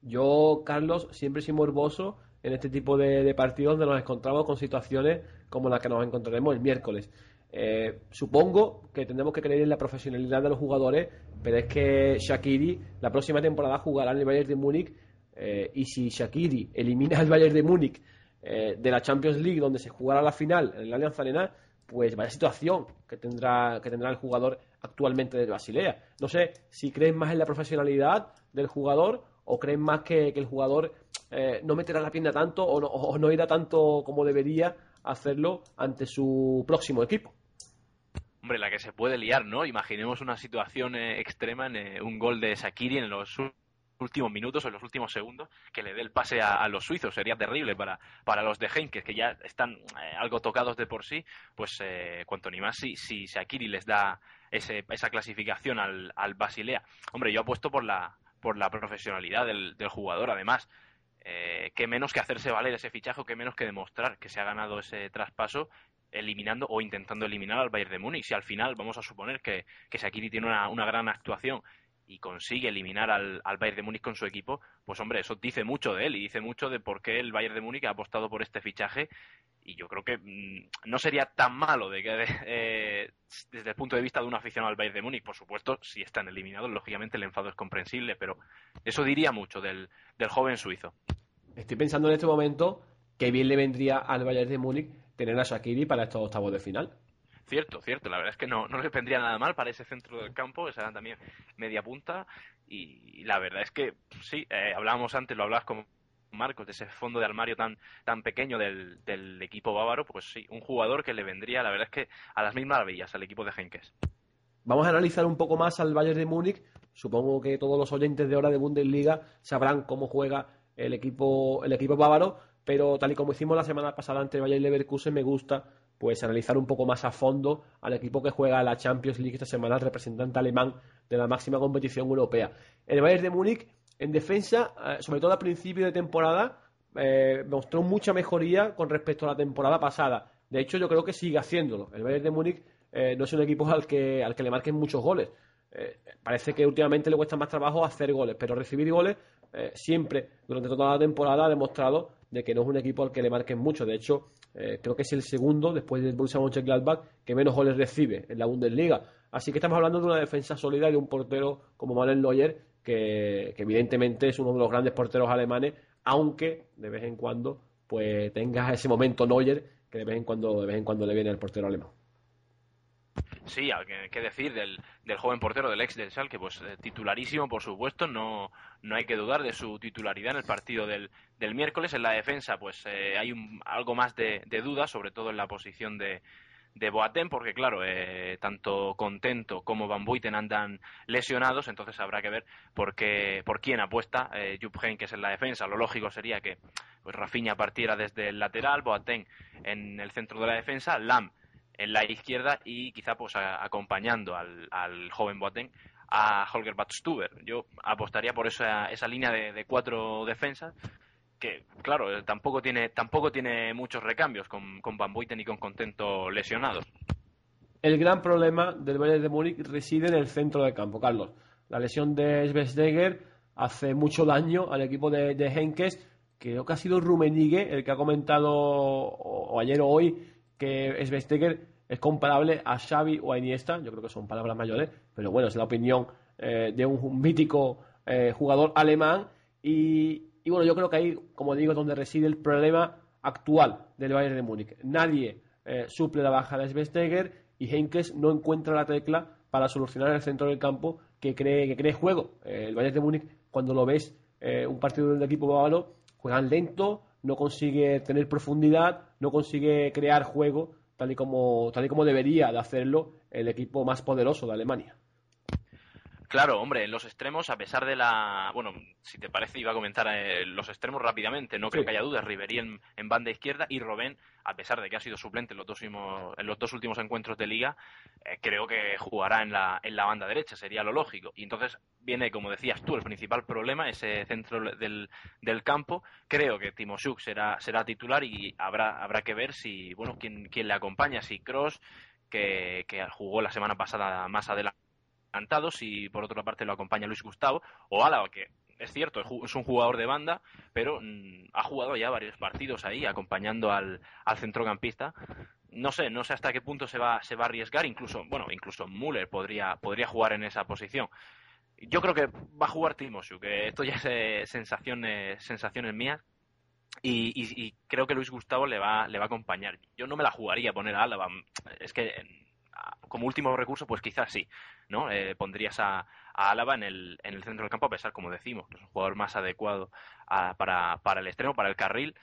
Yo, Carlos, siempre soy morboso en este tipo de, partidos donde nos encontramos con situaciones como la que nos encontraremos el miércoles. Eh, supongo que tendremos que creer en la profesionalidad de los jugadores, pero es que Shakiri la próxima temporada jugará en el Bayern de Múnich eh, y si Shakiri elimina al Bayern de Múnich eh, de la Champions League donde se jugará la final en el Allianz Arena, pues vaya situación que tendrá, que tendrá el jugador actualmente de Basilea. No sé si crees más en la profesionalidad del jugador o crees más que el jugador eh, no meterá la pierna tanto o no, o no irá tanto como debería hacerlo ante su próximo equipo. Hombre, la que se puede liar, ¿no? Imaginemos una situación eh, extrema en eh, un gol de Shakiri en los últimos minutos o en los últimos segundos que le dé el pase a, los suizos. Sería terrible para, para los de Henkes, que ya están eh, algo tocados de por sí. Pues cuanto ni más si, si Shakiri les da ese, esa clasificación al, al Basilea. Hombre, yo apuesto por la, por la profesionalidad del jugador, además. Eh, qué menos que hacerse valer ese fichaje, qué menos que demostrar que se ha ganado ese traspaso eliminando o intentando eliminar al Bayern de Múnich. Si al final vamos a suponer que, que tiene una, una gran actuación y consigue eliminar al, al Bayern de Múnich con su equipo, pues hombre, eso dice mucho de él y dice mucho de por qué el Bayern de Múnich ha apostado por este fichaje y yo creo que mm, no sería tan malo de que eh, desde el punto de vista de un aficionado al Bayern de Múnich, por supuesto, si están eliminados, lógicamente el enfado es comprensible, pero eso diría mucho del, del joven suizo. Estoy pensando en este momento que bien le vendría al Bayern de Múnich tener a Shakiri para estos octavos de final. Cierto, cierto. La verdad es que no, no les vendría nada mal para ese centro del campo, que será también media punta. Y, la verdad es que sí, eh, hablábamos antes, lo hablabas con Marcos, de ese fondo de armario tan, tan pequeño del, equipo bávaro, pues sí, un jugador que le vendría, la verdad es que a las mismas maravillas al equipo de Henkes. Vamos a analizar un poco más al Bayern de Múnich. Supongo que todos los oyentes de hora de Bundesliga sabrán cómo juega el equipo, el equipo bávaro, pero tal y como hicimos la semana pasada ante Bayern Leverkusen, me gusta pues analizar un poco más a fondo al equipo que juega la Champions League esta semana, el representante alemán de la máxima competición europea. El Bayern de Múnich, en defensa, eh, sobre todo al principio de temporada, eh, mostró mucha mejoría con respecto a la temporada pasada. De hecho, yo creo que sigue haciéndolo. El Bayern de Múnich eh, no es un equipo al que, al que le marquen muchos goles. Parece que últimamente le cuesta más trabajo hacer goles, pero recibir goles siempre, durante toda la temporada, ha demostrado de que no es un equipo al que le marquen mucho. De hecho, eh, creo que es el segundo, después del Borussia Mönchengladbach, que menos goles recibe en la Bundesliga. Así que estamos hablando de una defensa sólida y de un portero como Manuel Neuer, que, que evidentemente es uno de los grandes porteros alemanes, aunque de vez en cuando pues tenga ese momento Neuer que de vez en cuando, de vez en cuando le viene al portero alemán. Sí, ¿qué, decir del, del, joven portero del ex del Schalke? Pues eh, titularísimo, por supuesto, no, no hay que dudar de su titularidad en el partido del, del miércoles. En la defensa, pues eh, hay un, algo más de, de duda, sobre todo en la posición de, de Boateng, porque claro, eh, tanto Contento como Van Buiten andan lesionados, entonces habrá que ver por, qué, por quién apuesta eh, Jupp Heynckes en la defensa. Lo lógico sería que pues, Rafinha partiera desde el lateral, Boateng en el centro de la defensa, Lam en la izquierda y quizá pues acompañando al, al, joven Boateng a Holger Badstuber. Yo apostaría por esa, esa línea de, cuatro defensas que claro, eh, tampoco tiene, tampoco tiene muchos recambios con, Van Buiten y con Contento lesionados. El gran problema del Bayern de Múnich reside en el centro del campo, Carlos. La lesión de Svesdegger hace mucho daño al equipo de, Henkes. Creo que ha sido Rumenigue el que ha comentado o ayer o hoy que Svesdegger es comparable a Xavi o a Iniesta. Yo creo que son palabras mayores, pero bueno, es la opinión eh, de un, mítico eh, jugador alemán. Y, y bueno, yo creo que ahí, como digo, es donde reside el problema actual del Bayern de Múnich. Nadie eh, suple la baja de Svestegger y Henkes no encuentra la tecla para solucionar el centro del campo que cree, que cree juego. El Bayern de Múnich, cuando lo ves, un partido del equipo bávaro, juegan lento, no consigue tener profundidad, no consigue crear juego tal y como, tal y como debería de hacerlo el equipo más poderoso de Alemania. Claro, hombre, en los extremos, a pesar de la. Bueno, si te parece, iba a comentar eh, los extremos rápidamente. No creo que haya dudas. Ribery en, en banda izquierda y Robén, a pesar de que ha sido suplente en los dos, últimos- en los dos últimos encuentros de liga, eh, creo que jugará en la, en la banda derecha. Sería lo lógico. Y entonces viene, como decías tú, el principal problema, ese centro del, del campo. Creo que Timoshuk será, será titular y habrá, habrá que ver si, bueno, quién, quién le acompaña. Si Cross, que, que jugó la semana pasada más adelante adelantados y por otra parte lo acompaña Luis Gustavo. O Álava que es cierto es un jugador de banda pero mm, ha jugado ya varios partidos ahí acompañando al, al centrocampista. No sé no sé hasta qué punto se va se va a arriesgar. Incluso bueno incluso Müller podría podría jugar en esa posición. Yo creo que va a jugar Timoshu que esto ya es eh, sensaciones sensaciones mías. Y, y- creo que Luis Gustavo le va, le va a acompañar. Yo no me la jugaría poner a Álava. Es que como último recurso, pues quizás sí, ¿no? Eh, pondrías a, Álava en el, en el centro del campo, a pesar, como decimos, es un jugador más adecuado a- para, para el extremo, para el carril.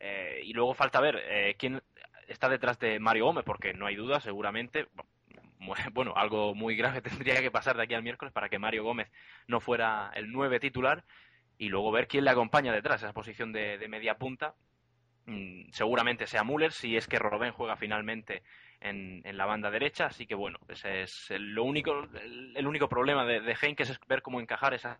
Eh, y luego falta ver eh, quién está detrás de Mario Gómez, porque no hay duda, seguramente. Bueno, algo muy grave tendría que pasar de aquí al miércoles para que Mario Gómez no fuera el 9 titular y luego ver quién le acompaña detrás, esa posición de media punta. Mm, seguramente sea Müller, si es que Robben juega finalmente en, en la banda derecha. Así que bueno, ese es el, lo único, el, único problema de, de Heynckes es ver cómo encajar esas,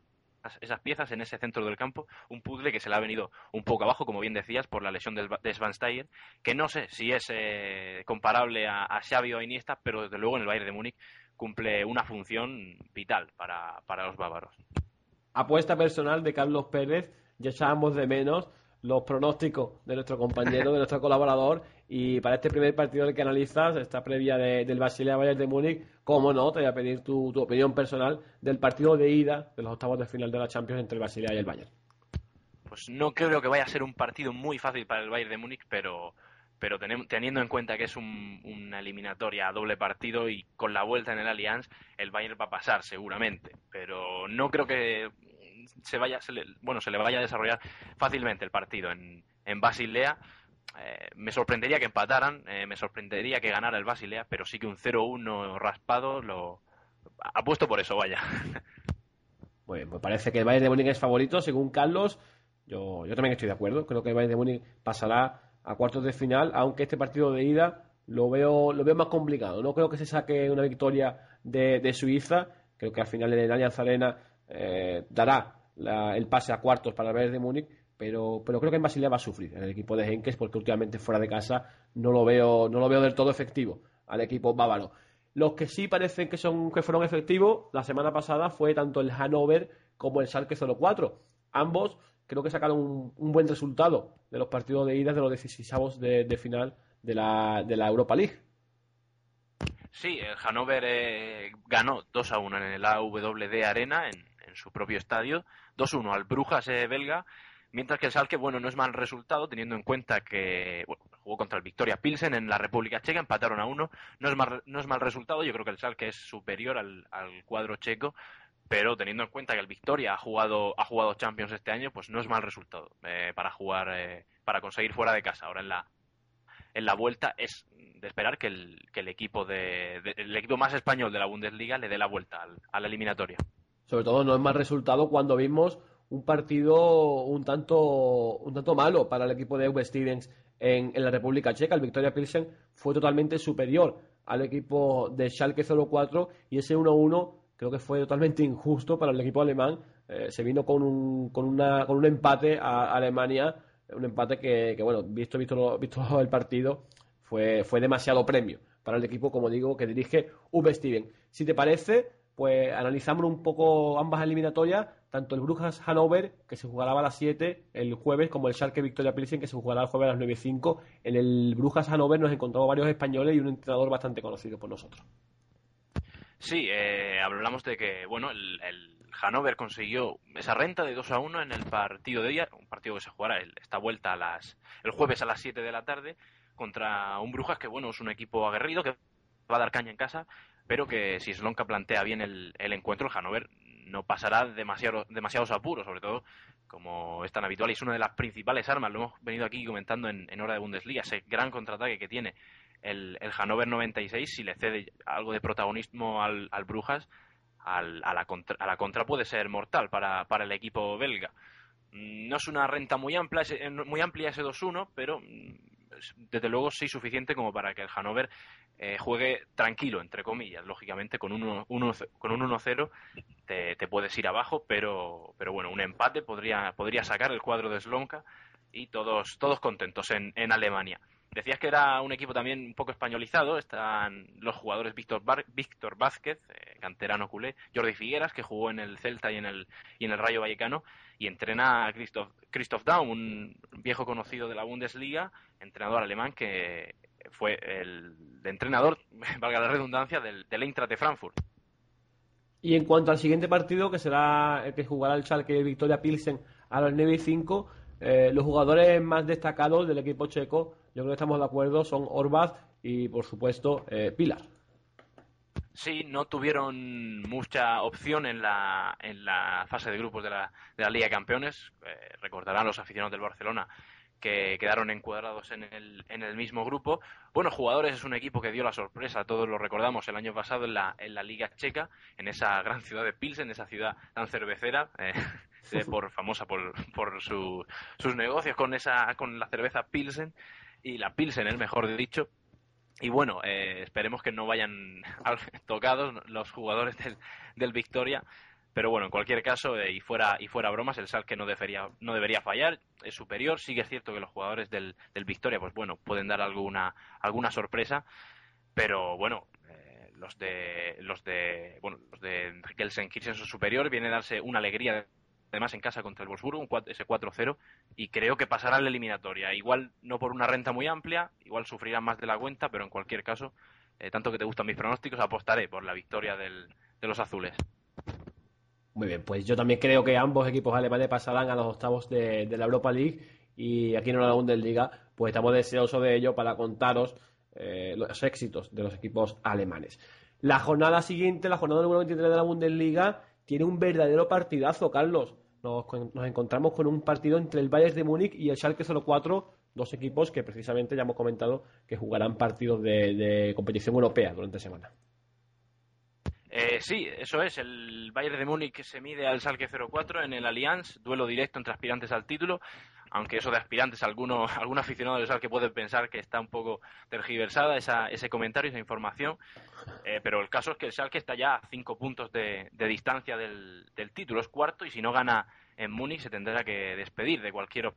esas piezas en ese centro del campo. Un puzzle que se le ha venido un poco abajo, como bien decías, por la lesión de, Schweinsteiger, que no sé si es eh, comparable a, a Xavi o Iniesta, pero desde luego en el Bayern de Múnich cumple una función vital para, para los bávaros. Apuesta personal de Carlos Pérez, ya echábamos de menos los pronósticos de nuestro compañero, de nuestro colaborador, y para este primer partido del que analizas, esta previa de- del Basilea Bayern de Múnich, cómo no, te voy a pedir tu, tu opinión personal del partido de ida de los octavos de final de la Champions entre el Basilea y el Bayern. Pues no creo que vaya a ser un partido muy fácil para el Bayern de Múnich, pero, pero teniendo en cuenta que es un- una eliminatoria a doble partido y con la vuelta en el Allianz, el Bayern va a pasar seguramente. Pero no creo que se vaya, se le, bueno, se le vaya a desarrollar fácilmente el partido en, en Basilea. Eh, me sorprendería que empataran, eh, me sorprendería que ganara el Basilea, pero sí que un 0-1 raspado lo apuesto por eso, vaya. Bueno, me parece que el Bayern de Múnich es favorito, según Carlos. Yo, yo también estoy de acuerdo. Creo que el Bayern de Múnich pasará a cuartos de final, aunque este partido de ida lo veo, lo veo más complicado. No creo que se saque una victoria de, de Suiza. Creo que al final el Allianz Arena eh, dará la- el pase a cuartos para el Bayern de Múnich. Pero, pero creo que en Basilea va a sufrir el equipo de Henkes porque últimamente fuera de casa no lo veo, no lo veo del todo efectivo al equipo bávaro. Los que sí parecen que son que fueron efectivos la semana pasada fue tanto el Hannover como el Schalke 04. Ambos creo que sacaron un, buen resultado de los partidos de ida de los 16 de, de final de la, de la Europa League. Sí, el Hannover eh, ganó 2 a 1 en el AWD Arena, en, en su propio estadio. 2 1 al Brujas eh, belga. Mientras que el Schalke, bueno, no es mal resultado, teniendo en cuenta que bueno, jugó contra el Victoria Pilsen en la República Checa, empataron a uno. No es mal, no es mal resultado, yo creo que el Schalke es superior al, al cuadro checo, pero teniendo en cuenta que el Victoria ha jugado, ha jugado Champions este año, pues no es mal resultado eh, para jugar, eh, para conseguir fuera de casa. Ahora en la, en la vuelta es de esperar que el, que el equipo de, de- el equipo más español de la Bundesliga le dé la vuelta al- a la eliminatoria. Sobre todo no es mal resultado cuando vimos un partido un tanto, un tanto malo para el equipo de Uwe Stevens en, en la República Checa. El Victoria Pilsen fue totalmente superior al equipo de Schalke 04 y ese 1-1 creo que fue totalmente injusto para el equipo alemán. Eh, se vino con un, con una, con un empate a Alemania, un empate que, que, bueno, visto, visto, visto el partido, fue, fue demasiado premio para el equipo, como digo, que dirige Uwe Stevens. Si te parece, pues analizamos un poco ambas eliminatorias, tanto el Brujas Hannover, que se jugará a las 7 el jueves, como el Schalke Victoria Pilsen, que se jugará el jueves a las 9 y 5. En el Brujas Hannover nos encontramos varios españoles y un entrenador bastante conocido por nosotros. Sí, eh, hablamos de que, bueno, el, el Hannover consiguió esa renta de 2 a 1 en el partido de día, un partido que se jugará esta vuelta a las, el jueves a las 7 de la tarde contra un Brujas que, bueno, es un equipo aguerrido que va a dar caña en casa, pero que si Slonka plantea bien el, encuentro, el Hannover no pasará demasiado, demasiados apuros, sobre todo como es tan habitual y es una de las principales armas, lo hemos venido aquí comentando en, hora de Bundesliga, ese gran contraataque que tiene el, el Hannover 96, si le cede algo de protagonismo al, al Brujas, al- a, la contra, a la contra puede ser mortal para, para el equipo belga. Mm, No es una renta muy amplia, eh, muy amplia ese 2-1, pero mm, es- desde luego sí suficiente como para que el Hannover eh, juegue tranquilo, entre comillas. Lógicamente, con un 1 uno- con un 1-0 te, te puedes ir abajo, pero, pero bueno, un empate podría, podría sacar el cuadro de Slonka y todos, todos contentos en, en Alemania. Decías que era un equipo también un poco españolizado. Están los jugadores Víctor, Bar- Víctor Vázquez, eh, canterano culé, Jordi Figueras, que jugó en el Celta y en el, y en el Rayo Vallecano, y entrena a Christoph, Christoph Daum, un viejo conocido de la Bundesliga, entrenador alemán que fue el entrenador, valga la redundancia, del, del Eintracht de Frankfurt. Y en cuanto al siguiente partido, que será el que jugará el Schalke Victoria Pilsen a las 9 y 5, eh, los jugadores más destacados del equipo checo, yo creo que estamos de acuerdo, son Orbaz y, por supuesto, eh, Pilar. Sí, no tuvieron mucha opción en la, en la fase de grupos de la, de la Liga de Campeones. Eh, recordarán los aficionados del Barcelona que quedaron encuadrados en el, en el mismo grupo. Bueno, jugadores es un equipo que dio la sorpresa, todos lo recordamos, el año pasado en la, en la Liga Checa, en esa gran ciudad de Pilsen, esa ciudad tan cervecera, eh, eh, por, famosa por, por su- sus negocios con, esa, con la cerveza Pilsen, y la Pilsen, el mejor dicho. Y bueno, eh, esperemos que no vayan tocados los jugadores del, del Victoria. Pero bueno, en cualquier caso, eh, y fuera y fuera bromas, el Schalke no debería, no debería fallar, es superior. Sí que es cierto que los jugadores del, del Victoria, pues bueno, pueden dar alguna, alguna sorpresa. Pero bueno, eh, los de los de bueno, los de Gelsenkirchen son superior, viene a darse una alegría además en casa contra el Wolfsburgo, un ese 4-0, y creo que pasará la eliminatoria. Igual no por una renta muy amplia, igual sufrirán más de la cuenta, pero en cualquier caso, eh, tanto que te gustan mis pronósticos, apostaré por la victoria del- de los azules. Muy bien, pues yo también creo que ambos equipos alemanes pasarán a los octavos de, la Europa League y aquí en la Bundesliga pues estamos deseosos de ello para contaros eh, los éxitos de los equipos alemanes. La jornada siguiente, la jornada número 23 de la Bundesliga, tiene un verdadero partidazo, Carlos. Nos, nos encontramos con un partido entre el Bayern de Múnich y el Schalke 04, dos equipos que precisamente ya hemos comentado que jugarán partidos de, de competición europea durante semana. Eh, sí, eso es. El Bayern de Múnich se mide al Schalke 04 en el Allianz, duelo directo entre aspirantes al título. Aunque eso de aspirantes, alguno, algún aficionado del Schalke puede pensar que está un poco tergiversada esa, ese comentario, esa información. Eh, pero el caso es que el Schalke está ya a cinco puntos de, de distancia del, del título, es cuarto y si no gana en Múnich se tendrá que despedir de cualquier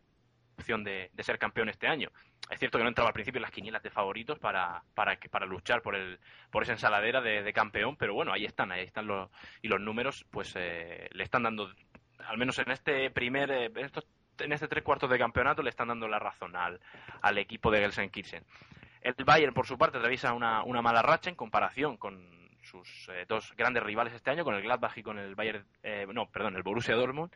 opción de, de ser campeón este año. Es cierto que no entraba al principio en las quinielas de favoritos para, para, para luchar por, el, por esa ensaladera de, de campeón, pero bueno, ahí están, ahí están los, y los números pues eh, le están dando, al menos en este primer, eh, en, estos, en este tres cuartos de campeonato le están dando la razón al, al equipo de Gelsenkirchen. El Bayern, por su parte, atraviesa una, una mala racha en comparación con sus eh, dos grandes rivales este año, con el Gladbach y con el Bayern, eh, no, perdón, el Borussia Dortmund.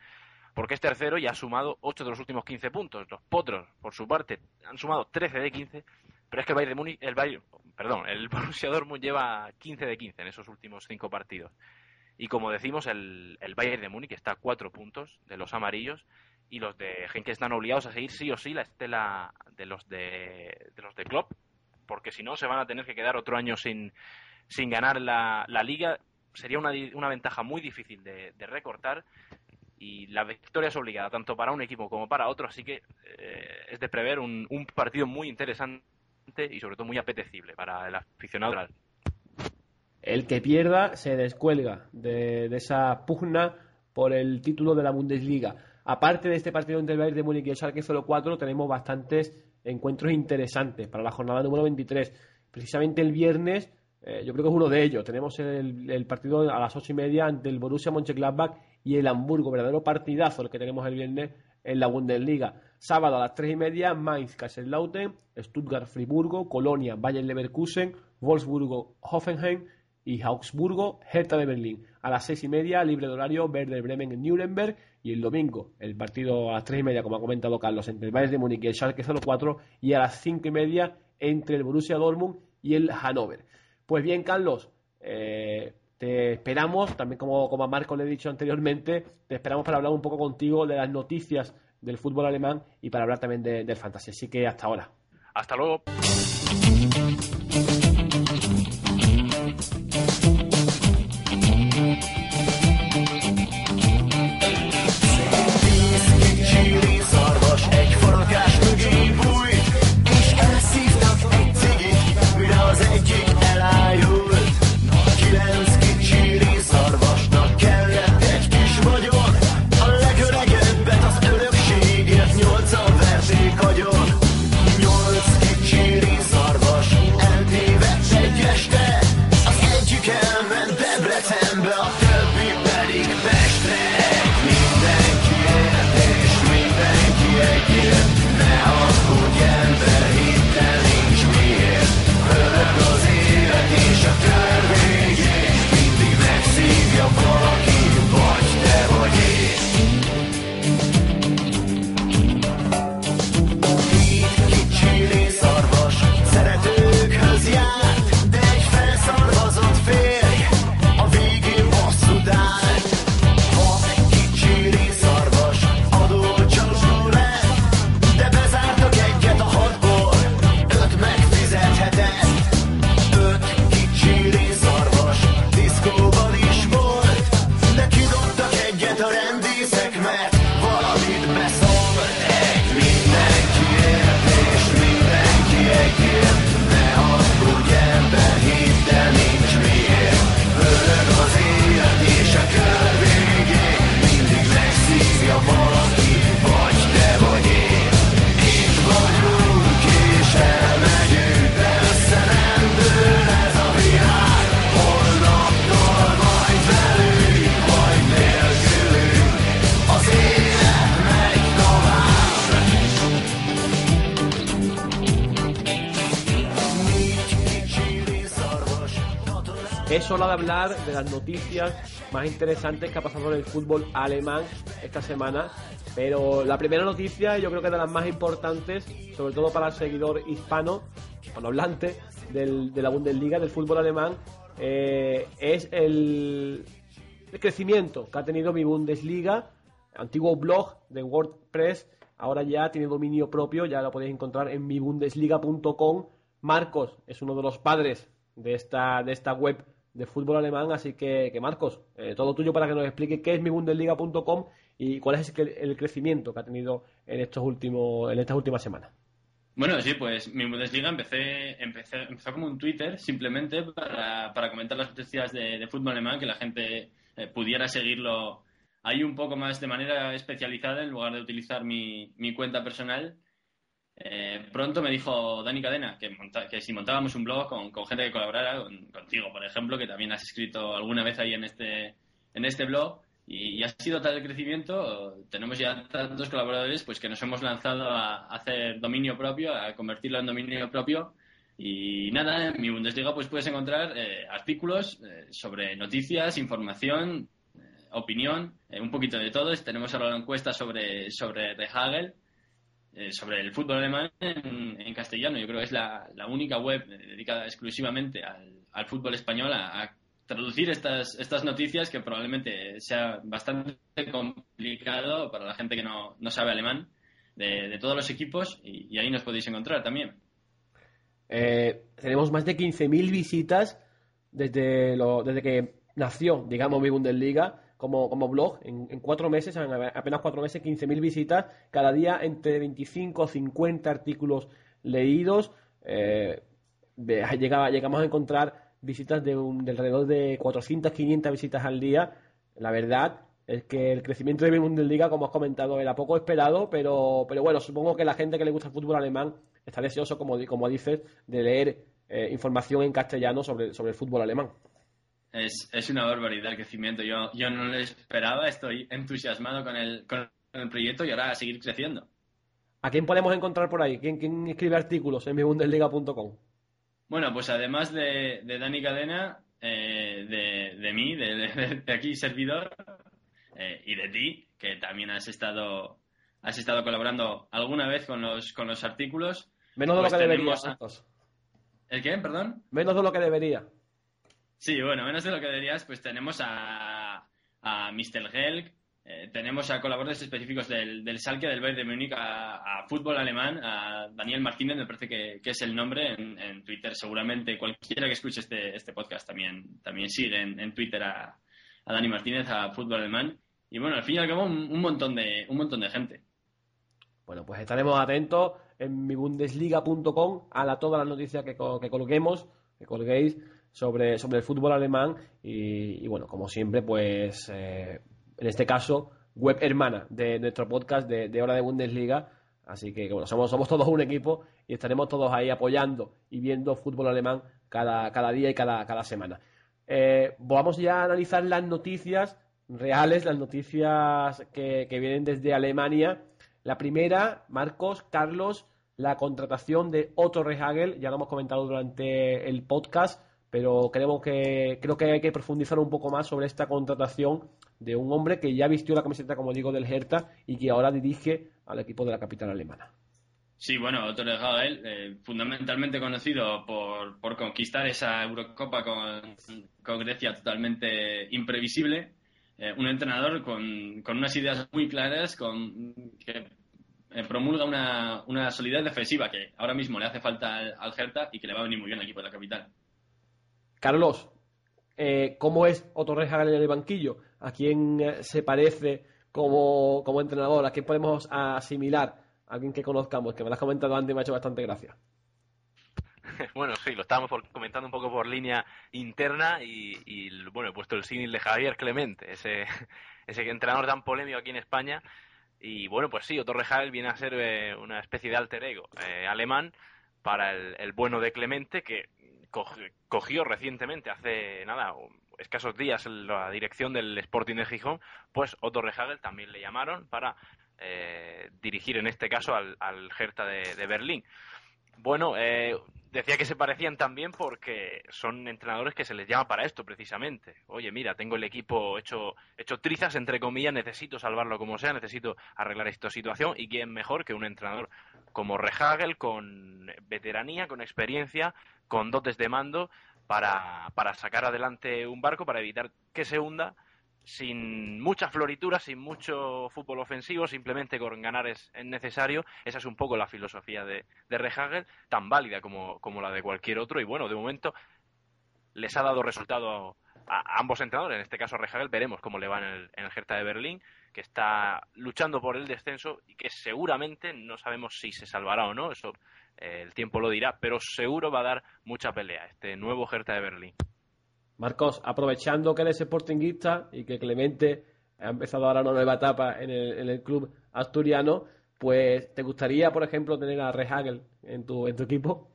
Porque es tercero y ha sumado 8 de los últimos 15 puntos. Los Potros, por su parte, han sumado 13 de 15, pero es que el Bayern de Múnich, el Bayern, perdón, el Borussia Dortmund lleva 15 de 15 en esos últimos 5 partidos. Y como decimos, el, el Bayern de Múnich está a 4 puntos de los amarillos y los de Genk están obligados a seguir sí o sí la estela de los de, de los de Klopp, porque si no se van a tener que quedar otro año sin, sin ganar la, la liga. Sería una, una ventaja muy difícil de recortar y la victoria es obligada tanto para un equipo como para otro, así que eh, es de prever un, un partido muy interesante y sobre todo muy apetecible para el aficionado. El que pierda se descuelga de, esa pugna por el título de la Bundesliga. Aparte de este partido entre el Bayern de Múnich y el Schalke 04, tenemos bastantes encuentros interesantes para la jornada número 23. Precisamente el viernes, eh, yo creo que es uno de ellos. Tenemos el, el partido a las ocho y media ante el Borussia Mönchengladbach y el Hamburgo. Verdadero partidazo el que tenemos el viernes en la Bundesliga. Sábado a las tres y media, Mainz, Kaiserslautern, Stuttgart, Friburgo, Colonia, Bayern Leverkusen, Wolfsburgo, Hoffenheim y Augsburgo, Hertha de Berlín. A las seis y media, libre de horario, Werder Bremen en Nuremberg. Y el domingo, el partido a las tres y media, como ha comentado Carlos, entre el Bayern de Múnich y el Schalke 04. Y a las cinco y media, entre el Borussia Dortmund y el Hannover. Pues bien, Carlos, eh, te esperamos, también como, como a Marco le he dicho anteriormente, te esperamos para hablar un poco contigo de las noticias del fútbol alemán y para hablar también de- del fantasy. Así que hasta ahora. Hasta luego. Noticias más interesantes que ha pasado en el fútbol alemán esta semana. Pero la primera noticia, yo creo que de las más importantes, sobre todo para el seguidor hispano, hispanohablante del, de la Bundesliga, del fútbol alemán, eh, es el, el crecimiento que ha tenido mi Bundesliga, antiguo blog de WordPress, ahora ya tiene dominio propio, ya lo podéis encontrar en mibundesliga.com. Marcos es uno de los padres de esta, de esta web de fútbol alemán, así que, Marcos, eh, todo tuyo para que nos explique qué es mibundesliga.com y cuál es el, crecimiento que ha tenido en estos últimos, en estas últimas semanas. Bueno, sí, pues mi Bundesliga empecé, empecé, empezó como un Twitter simplemente para, para comentar las noticias de, de fútbol alemán, que la gente eh, pudiera seguirlo ahí un poco más de manera especializada en lugar de utilizar mi, mi cuenta personal. Eh, pronto me dijo Dani Cadena que, monta- que si montábamos un blog con, gente que colaborara, con- contigo, por ejemplo, que también has escrito alguna vez ahí en este, en este blog, y, ha sido tal el crecimiento, tenemos ya tantos colaboradores pues que nos hemos lanzado a hacer dominio propio, a convertirlo en dominio propio. Y nada, en mi Bundesliga pues puedes encontrar eh, artículos eh, sobre noticias, información, eh, opinión, un poquito de todo. Tenemos ahora la encuesta sobre, sobre Hagel, eh, sobre el fútbol alemán en, castellano. Yo creo que es la, la única web eh, dedicada exclusivamente al, fútbol español a, traducir estas, estas noticias que probablemente sea bastante complicado para la gente que no, no sabe alemán de, todos los equipos y, y ahí nos podéis encontrar también. Eh, tenemos más de 15.000 visitas desde, lo, desde que nació, digamos, mi Bundesliga como, como blog. En, en cuatro meses, en apenas cuatro meses, 15.000 visitas. Cada día entre 25 o 50 artículos leídos. Eh, llegaba- llegamos a encontrar visitas de, un, de alrededor de 400, 500 visitas al día. La verdad es que el crecimiento de mi Bundesliga, como has comentado, era poco esperado, pero, pero bueno, supongo que la gente que le gusta el fútbol alemán está deseoso, como, como dices, de leer eh, información en castellano sobre, sobre el fútbol alemán. Es, es una barbaridad el crecimiento. Yo, yo no lo esperaba, estoy entusiasmado con el, con el proyecto y ahora a seguir creciendo. ¿A quién podemos encontrar por ahí? ¿Quién, quién escribe artículos en mibundesliga.com? Bueno, pues además de, de Dani Cadena, eh, de, de mí, de, de- aquí servidor, eh, y de ti, que también has estado, has estado colaborando alguna vez con los, con los artículos. Menos de Pues lo que debería, a-. ¿El qué? Perdón. Menos de lo que debería. Sí, bueno, menos de lo que deberías, pues tenemos a, a Mr. Gelk, eh, tenemos a colaboradores específicos del, del Salke, del Bayern de Múnich, a, fútbol alemán, a Daniel Martínez, me parece que, que es el nombre en, en Twitter. Seguramente cualquiera que escuche este, este podcast también, también sigue en, en Twitter a, a Dani Martínez, a fútbol alemán. Y bueno, al fin y al cabo, un, un montón de, un montón de gente. Bueno, pues estaremos atentos en mibundesliga.com a la, todas las noticias que, que coloquemos, que colguéis sobre, sobre el fútbol alemán y, bueno, como siempre, pues eh, en este caso, web hermana de nuestro podcast de, de Hora de Bundesliga. Así que bueno, somos, somos todos un equipo y estaremos todos ahí apoyando y viendo fútbol alemán cada, cada día y cada, cada semana. Eh, vamos ya a analizar las noticias reales, las noticias que, que vienen desde Alemania. La primera, Marcos, Carlos, la contratación de Otto Rehagel, ya lo hemos comentado durante el podcast, pero creo que, creo que hay que profundizar un poco más sobre esta contratación de un hombre que ya vistió la camiseta, como digo, del Hertha y que ahora dirige al equipo de la capital alemana. Sí, bueno, Otto Rehagel, eh, fundamentalmente conocido por, por conquistar esa Eurocopa con, con Grecia totalmente imprevisible. Eh, un entrenador con, con unas ideas muy claras, con, que eh, promulga una, una solidez defensiva que ahora mismo le hace falta al, al Hertha y que le va a venir muy bien al equipo de la capital. Carlos, eh, ¿cómo es Rehagel en el banquillo? ¿A quién eh, se parece como, como entrenador? ¿A quién podemos asimilar? ¿A alguien que conozcamos? Que me lo has comentado antes y me ha hecho bastante gracia. Bueno, sí, lo estábamos comentando un poco por línea interna y, bueno, he puesto el símil de Javier Clemente, ese, ese entrenador tan polémico aquí en España. Y bueno, pues sí, Otto Rehagel viene a ser eh, una especie de alter ego eh, alemán para el, bueno de Clemente, que cogió recientemente, hace nada, escasos días, la dirección del Sporting de Gijón, pues Otto Rehagel también le llamaron para eh, dirigir en este caso al, al Hertha de, de Berlín. Bueno, eh, decía que se parecían también porque son entrenadores que se les llama para esto precisamente. Oye, mira, tengo el equipo hecho, hecho trizas, entre comillas, necesito salvarlo como sea, necesito arreglar esta situación y quién mejor que un entrenador como Rehagel, con veteranía, con experiencia, con dotes de mando para, para sacar adelante un barco, para evitar que se hunda sin mucha floritura, sin mucho fútbol ofensivo, simplemente con ganar es, es necesario. Esa es un poco la filosofía de, de Rehagel, tan válida como, como la de cualquier otro. Y bueno, de momento les ha dado resultado a, ambos entrenadores, en este caso a Rehagel. Veremos cómo le va en el, en el Hertha de Berlín, que está luchando por el descenso y que seguramente no sabemos si se salvará o no, eso eh, el tiempo lo dirá, pero seguro va a dar mucha pelea este nuevo Hertha de Berlín. Marcos, aprovechando que eres sportinguista y que Clemente ha empezado ahora una nueva etapa en el, en el club asturiano, pues ¿te gustaría, por ejemplo, tener a Rehagel en tu, en tu equipo?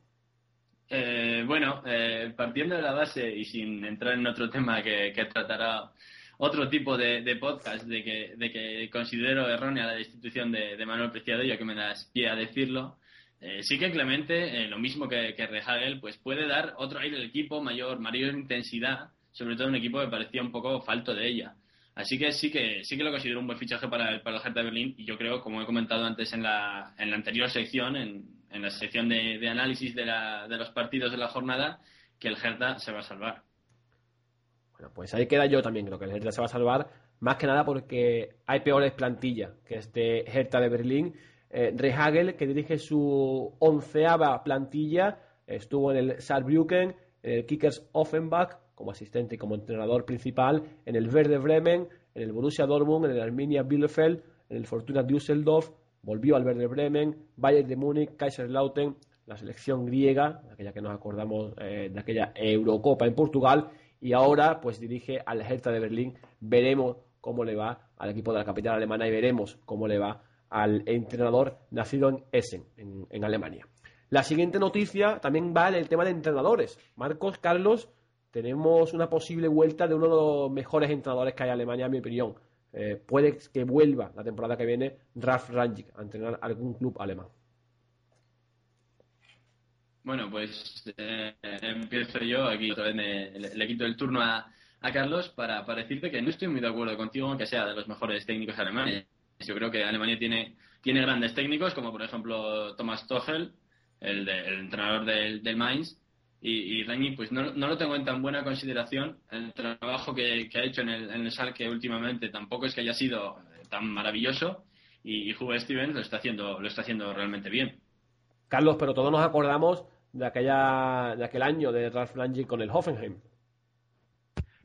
Eh, bueno, eh, partiendo de la base y sin entrar en otro tema que, tratará otro tipo de, podcast, de que, de que considero errónea la destitución de, Manuel Preciado, ya que me das pie a decirlo, eh, sí que Clemente, eh, lo mismo que, que Rehagel, pues puede dar otro aire al equipo, mayor, mayor intensidad, sobre todo un equipo que parecía un poco falto de ella. Así que sí que sí que lo considero un buen fichaje para el, para el Hertha de Berlín y yo creo, como he comentado antes en la, en la anterior sección, en, en la sección de, análisis de, la, de los partidos de la jornada, que el Hertha se va a salvar. Bueno, pues ahí queda yo también, creo que el Hertha se va a salvar, más que nada porque hay peores plantillas que este Hertha de Berlín. Eh, Rehagel, que dirige su onceava plantilla, estuvo en el Saarbrücken, en el Kickers Offenbach, como asistente y como entrenador principal, en el Verde Bremen, en el Borussia Dortmund, en el Arminia Bielefeld, en el Fortuna Düsseldorf, volvió al Verde Bremen, Bayern de Múnich, Kaiserslautern, la selección griega, aquella que nos acordamos eh, de aquella Eurocopa en Portugal, y ahora pues dirige al Hertha de Berlín. Veremos cómo le va al equipo de la capital alemana y veremos cómo le va al entrenador nacido en Essen, en, en Alemania. La siguiente noticia también va en el tema de entrenadores. Marcos Carlos, tenemos una posible vuelta de uno de los mejores entrenadores que hay en Alemania, en mi opinión. Eh, puede que vuelva la temporada que viene Ralf Rangnick a entrenar algún club alemán. Bueno, pues eh, empiezo yo. Aquí otra vez me- le, quito el turno a, Carlos para, decirte que no estoy muy de acuerdo contigo en que sea de los mejores técnicos alemanes. Yo creo que Alemania tiene, tiene grandes técnicos, como por ejemplo Thomas Tuchel, el entrenador del, del Mainz, y, y pues no, no lo tengo en tan buena consideración. El trabajo que, que ha hecho en el, en el Schalke últimamente tampoco es que haya sido eh, tan maravilloso, y, y Hugo Stevens lo está haciendo, lo está haciendo realmente bien. Carlos, pero todos nos acordamos de aquella de aquel año de Ralf Rangnick con el Hoffenheim.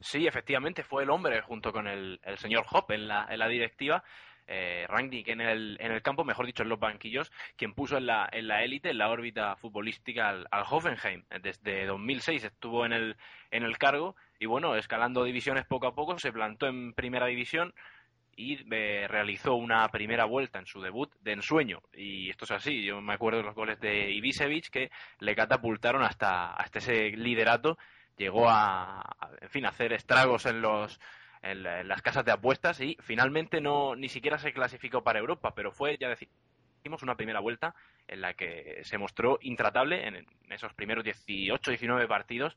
Sí, efectivamente, fue el hombre junto con el, el señor Hopp en la, en la directiva. Eh, Rangnick en el, en el campo, mejor dicho, en los banquillos, quien puso en la, en la élite, en la órbita futbolística al, Hoffenheim. Desde 2006 estuvo en el, en el cargo y, bueno, escalando divisiones poco a poco, se plantó en primera división y eh, realizó una primera vuelta en su debut de ensueño. Y esto es así, yo me acuerdo de los goles de Ibisevic que le catapultaron hasta, hasta ese liderato. Llegó a, en fin, a hacer estragos en los en, la- en las casas de apuestas y finalmente no ni siquiera se clasificó para Europa, pero fue, ya decimos, una primera vuelta en la que se mostró intratable en, en esos primeros 18, 19 partidos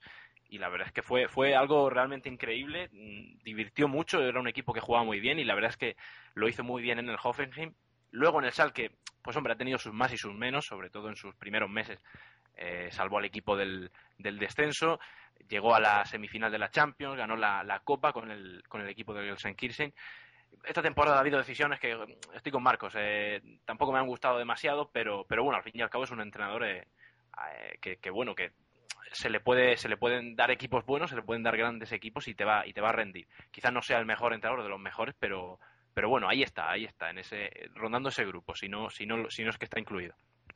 y la verdad es que fue, fue algo realmente increíble, mm, divirtió mucho, era un equipo que jugaba muy bien y la verdad es que lo hizo muy bien en el Hoffenheim. Luego en el Schalke, pues hombre, ha tenido sus más y sus menos, sobre todo en sus primeros meses. Eh, salvó al equipo del, del descenso, llegó a la semifinal de la Champions, ganó la, Copa con el, con el equipo del Gelsenkirchen. Esta temporada ha habido decisiones que mm, estoy con Marcos, eh, tampoco me han gustado demasiado, pero, bueno, al fin y al cabo es un entrenador eh, que, que, bueno, que se le puede se le pueden dar equipos buenos, se le pueden dar grandes equipos y te va y te va a rendir. Quizás no sea el mejor entrenador de los mejores, pero pero bueno, ahí está, ahí está en ese rondando ese grupo, si no si no si no es que está incluido.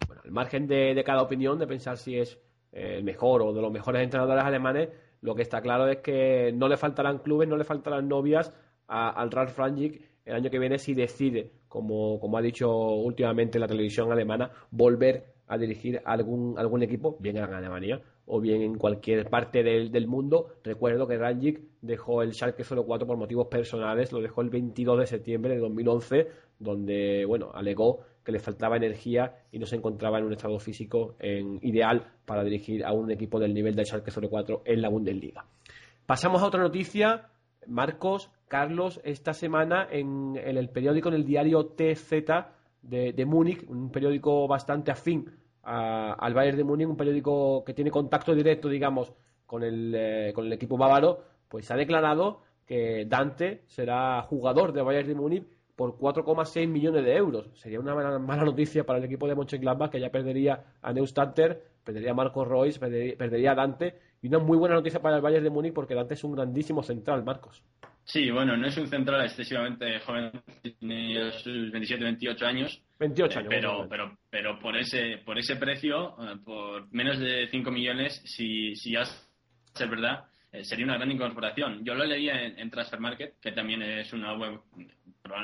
Bueno, al margen de, cada opinión, de pensar si es eh, el mejor o de los mejores entrenadores alemanes, lo que está claro es que no le faltarán clubes, no le faltarán novias a- al Ralf Rangnick el año que viene si decide, como, como ha dicho últimamente la televisión alemana, volver a dirigir algún, algún equipo, bien en Alemania o bien en cualquier parte del, del mundo. Recuerdo que Rangnick dejó el Schalke 04 por motivos personales, lo dejó el 22 de septiembre de 2011, donde, bueno, alegó que le faltaba energía y no se encontraba en un estado físico en- ideal para dirigir a un equipo del nivel del Schalke 04 en la Bundesliga. Pasamos a otra noticia. Marcos, Carlos, esta semana en, en el periódico, en el diario TZ de, de Múnich, un periódico bastante afín al Bayern de Múnich, un periódico que tiene contacto directo, digamos, con el, eh, con el equipo bávaro, pues ha declarado que Dante será jugador de Bayern de Múnich por 4,6 millones de euros. Sería una mala, mala noticia para el equipo de Mönchengladbach que ya perdería a Neustatter, perdería a Marcos Royce, perdería, perdería a Dante y una muy buena noticia para el Bayern de Múnich porque Dante es un grandísimo central, Marcos. Sí, bueno, no es un central excesivamente joven, tiene sus 27, 28 años, 28 eh, años. pero, pero, pero por ese, por ese precio, eh, por menos de 5 millones, si, si ya es verdad, eh, sería una gran incorporación. Yo lo leía en, en Transfer Market, que también es una web,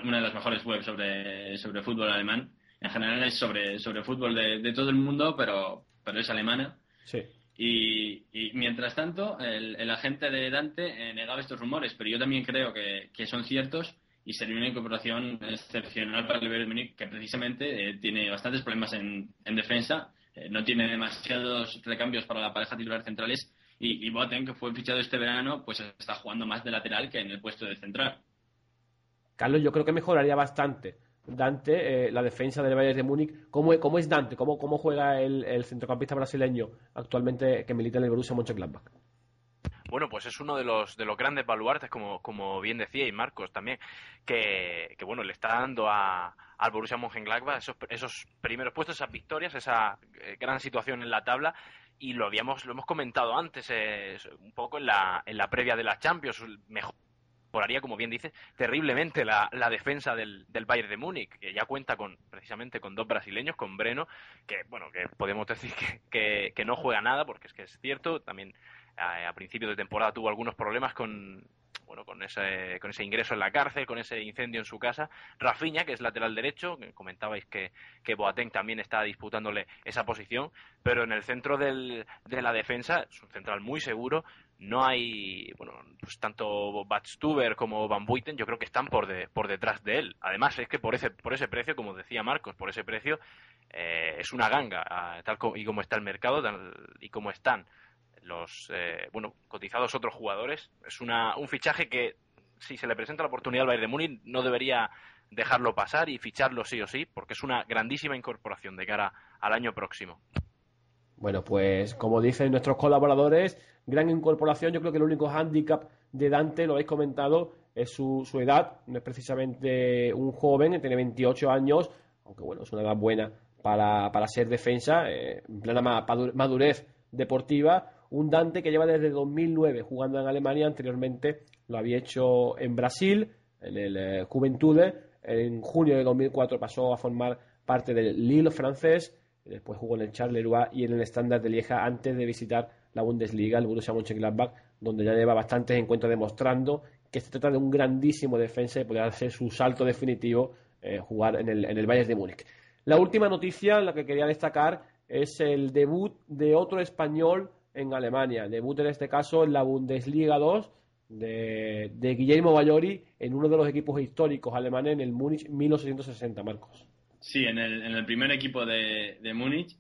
una de las mejores webs sobre, sobre fútbol alemán. En general es sobre, sobre fútbol de, de todo el mundo, pero, pero es alemana. Sí. Y, mientras tanto, el, el agente de Dante eh, negaba estos rumores, pero yo también creo que, que son ciertos y sería una incorporación excepcional para el Bayern Múnich, que precisamente eh, tiene bastantes problemas en, en defensa, eh, no tiene demasiados recambios para la pareja titular centrales y, y Boateng, que fue fichado este verano, pues está jugando más de lateral que en el puesto de central. Carlos, yo creo que mejoraría bastante Dante, eh, la defensa del Bayern de Múnich. ¿Cómo, cómo es Dante? ¿Cómo, cómo juega el, el centrocampista brasileño actualmente que milita en el Borussia Mönchengladbach? Bueno, pues es uno de los, de los grandes baluartes, como, como bien decía, y Marcos también, que, que bueno, le está dando a, al Borussia Mönchengladbach esos, esos primeros puestos, esas victorias, esa eh, gran situación en la tabla, y lo habíamos, lo hemos comentado antes, eh, un poco en la, en la previa de la Champions, mejoraría, como bien dice, terriblemente la, la defensa del, del, Bayern de Múnich, que ya cuenta con precisamente con dos brasileños, con Breno, que bueno, que podemos decir que, que, no juega nada, porque es que es cierto, también a, a principios de temporada tuvo algunos problemas con bueno, con ese, con ese ingreso en la cárcel, con ese incendio en su casa. Rafinha, que es lateral derecho, comentabais que, que Boateng también está disputándole esa posición, pero en el centro del, de la defensa es un central muy seguro. No hay, bueno, pues tanto Batstuber como Van Buiten, yo creo que están por, de, por detrás de él. Además, es que por ese, por ese precio, como decía Marcos, por ese precio, eh, es una ganga, tal como, y como está el mercado tal, y como están los eh, bueno cotizados otros jugadores. Es una, un fichaje que si se le presenta la oportunidad al Bayern de Múnich no debería dejarlo pasar y ficharlo sí o sí, porque es una grandísima incorporación de cara al año próximo. Bueno, pues como dicen nuestros colaboradores, gran incorporación. Yo creo que el único hándicap de Dante, lo habéis comentado, es su, edad. No es precisamente un joven, tiene 28 años, aunque bueno, es una edad buena para, para ser defensa, eh, en plena madurez deportiva un Dante que lleva desde 2009 jugando en Alemania, anteriormente lo había hecho en Brasil, en el eh, Juventude, en junio de 2004 pasó a formar parte del Lille francés, después jugó en el Charleroi y en el Standard de Lieja antes de visitar la Bundesliga, el Borussia Mönchengladbach, donde ya lleva bastantes encuentros demostrando que se trata de un grandísimo defensa y poder hacer su salto definitivo, eh, jugar en el, en el Bayern de Múnich. La última noticia, la que quería destacar, es el debut de otro español en Alemania. Debut en este caso en la Bundesliga 2 de, de Guillermo Bayori en uno de los equipos históricos alemanes en el Múnich 1860, Marcos. Sí, en el, en el primer equipo de, de Múnich.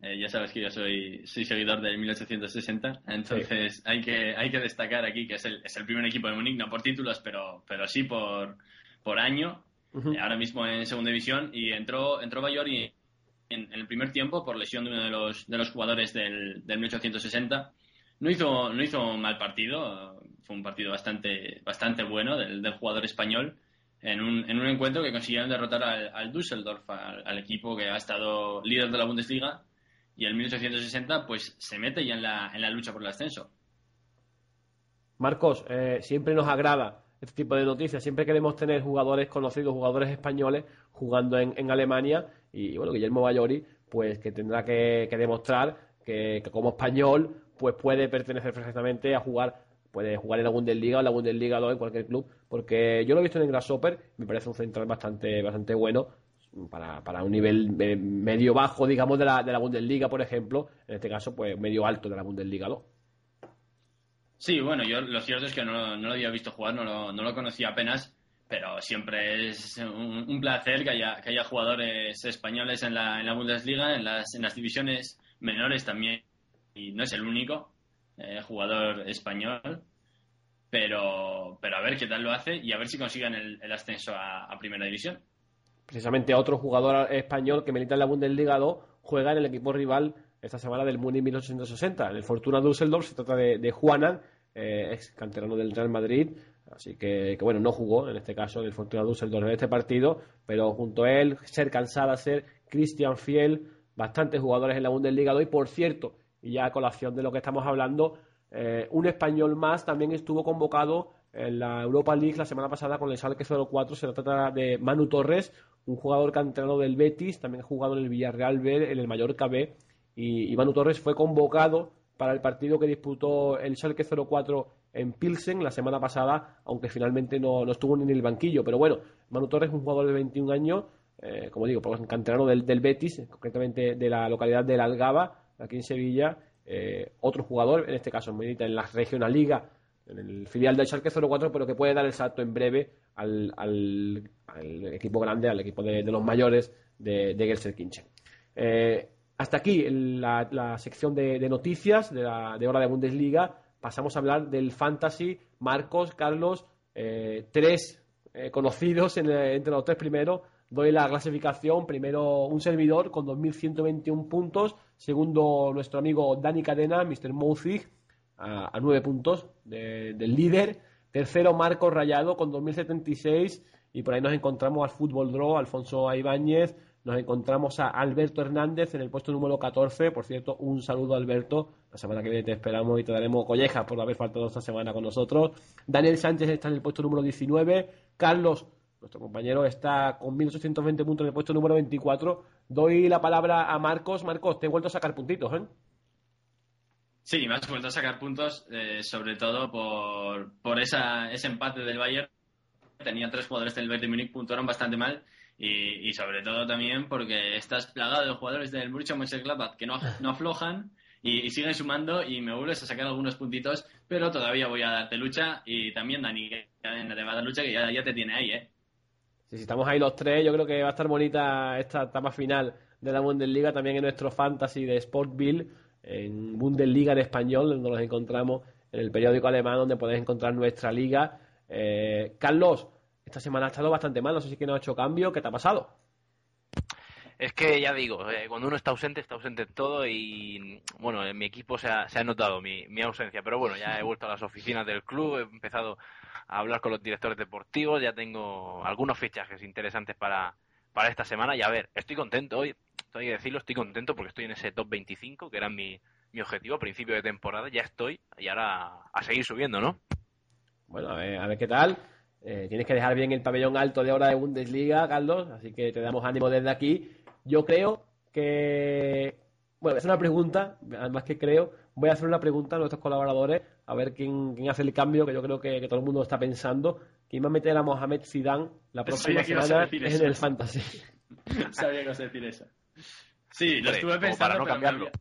Eh, ya sabes que yo soy, soy seguidor del 1860, entonces sí. hay, que, hay que destacar aquí que es el, es el primer equipo de Múnich, no por títulos, pero, pero sí por, por año, uh -huh. ahora mismo en segunda división, y entró, entró Bayori en, en, el primer tiempo por lesión de uno de los, de los jugadores del, del 1860. No hizo, no hizo un mal partido, fue un partido bastante, bastante bueno del, del jugador español en un, en un, encuentro que consiguieron derrotar al, al Düsseldorf, al, equipo que ha estado líder de la Bundesliga y el 1860 pues se mete ya en la, en la lucha por el ascenso. Marcos, eh, siempre nos agrada este tipo de noticias. Siempre queremos tener jugadores conocidos, jugadores españoles jugando en, en Alemania. Y bueno, Guillermo Bayori, pues que tendrá que, que demostrar que, que, como español, pues puede pertenecer perfectamente a jugar, puede jugar en la Bundesliga o en la Bundesliga 2 en cualquier club. Porque yo lo he visto en el Grasshopper, me parece un central bastante, bastante bueno. Para, para un nivel medio bajo, digamos, de la, de la Bundesliga, por ejemplo, en este caso, pues medio alto de la Bundesliga 2. Sí, bueno, yo lo cierto es que no, no lo había visto jugar, no lo, no lo conocía apenas, pero siempre es un, un placer que haya, que haya jugadores españoles en la, en la Bundesliga, en las, en las divisiones menores también, y no es el único eh, jugador español, pero, pero a ver qué tal lo hace y a ver si consiguen el, ascenso a, Primera División. Precisamente otro jugador español que milita en la Bundesliga 2 juega en el equipo rival esta semana del Múnich 1860. En el Fortuna Düsseldorf se trata de, de Juanan, eh, ex canterano del Real Madrid, así que, que, bueno, no jugó en este caso en el Fortuna Düsseldorf en este partido, pero junto a él, Ser Cansada, Ser Cristian Fiel, bastantes jugadores en la Bundesliga de hoy. Por cierto, y ya a colación de lo que estamos hablando, eh, un español más también estuvo convocado en la Europa League la semana pasada con el Schalke 04. Se trata de Manu Torres, un jugador canterano del Betis, también ha jugado en el Villarreal B, en el Mallorca B, y, y Manu Torres fue convocado para el partido que disputó el Schalke 04 en Pilsen la semana pasada, aunque finalmente no, no, estuvo ni en el banquillo. Pero bueno, Manu Torres es un jugador de 21 años, eh, como digo, pues, canterano del, del, Betis, concretamente de la localidad de La Algaba, aquí en Sevilla. Eh, otro jugador, en este caso milita en la Regional Liga, en el filial del Schalke 04, pero que puede dar el salto en breve al, equipo grande, al equipo de, los mayores de, de Gelsenkirchen. Eh, hasta aquí la, la sección de, de, noticias de, la, de hora de Bundesliga. Pasamos a hablar del Fantasy. Marcos, Carlos, eh, tres conocidos en, entre los tres primeros. Doy la clasificación. Primero un servidor con 2.121 puntos. Segundo nuestro amigo Dani Cadena, Mr. Mouzig, a, a 9 puntos de- del líder. Tercero Marcos Rayado con 2.076. Y por ahí nos encontramos al Fútbol Draw, Alfonso Ibáñez. Nos encontramos a Alberto Hernández en el puesto número 14. Por cierto, un saludo Alberto. La semana que viene te esperamos y te daremos collejas por haber faltado esta semana con nosotros. Daniel Sánchez está en el puesto número 19. Carlos, nuestro compañero, está con 1820 puntos en el puesto número 24. Doy la palabra a Marcos. Marcos, te he vuelto a sacar puntitos, ¿eh? Sí, me has vuelto a sacar puntos, eh, sobre todo por, por esa, ese empate del Bayern. Tenía tres jugadores del Bayern de Múnich, puntuaron bastante mal. Y, sobre todo también porque estás plagado de jugadores del Borussia Mönchengladbach que no, no aflojan y, siguen sumando y me vuelves a sacar algunos puntitos, pero todavía voy a darte lucha y también Dani que te va a dar lucha que ya, ya te tiene ahí, ¿eh? Si estamos ahí los tres, yo creo que va a estar bonita esta etapa final de la Bundesliga, también en nuestro fantasy de Sportville, en Bundesliga en español, donde nos encontramos en el periódico alemán, donde podéis encontrar nuestra liga. Eh, Carlos, esta semana ha estado bastante mal, no sé si que no ha hecho cambio, ¿qué te ha pasado? Es que ya digo, eh, cuando uno está ausente, está ausente en todo y bueno, en mi equipo se ha, se ha notado mi, mi ausencia, pero bueno, ya he vuelto a las oficinas del club, he empezado a hablar con los directores deportivos, ya tengo algunos fichajes interesantes para, para esta semana y a ver, estoy contento hoy, tengo que decirlo, estoy contento porque estoy en ese top 25, que era mi, mi objetivo a principio de temporada, ya estoy y ahora a seguir subiendo, ¿no? Bueno, a ver, a ver qué tal. Eh, tienes que dejar bien el pabellón alto de hora de Bundesliga, Carlos, así que te damos ánimo desde aquí. Yo creo que. Bueno, voy a hacer una pregunta, además que creo, voy a hacer una pregunta a nuestros colaboradores, a ver quién, quién hace el cambio, que yo creo que, que todo el mundo está pensando. ¿Quién va a meter a Mohamed Zidane la próxima Sabía que ibas a semana decir en eso. el Fantasy? Sabía que ibas a decir eso. Sí, lo Hombre, estuve pensando, para no pero me cambiarlo. había-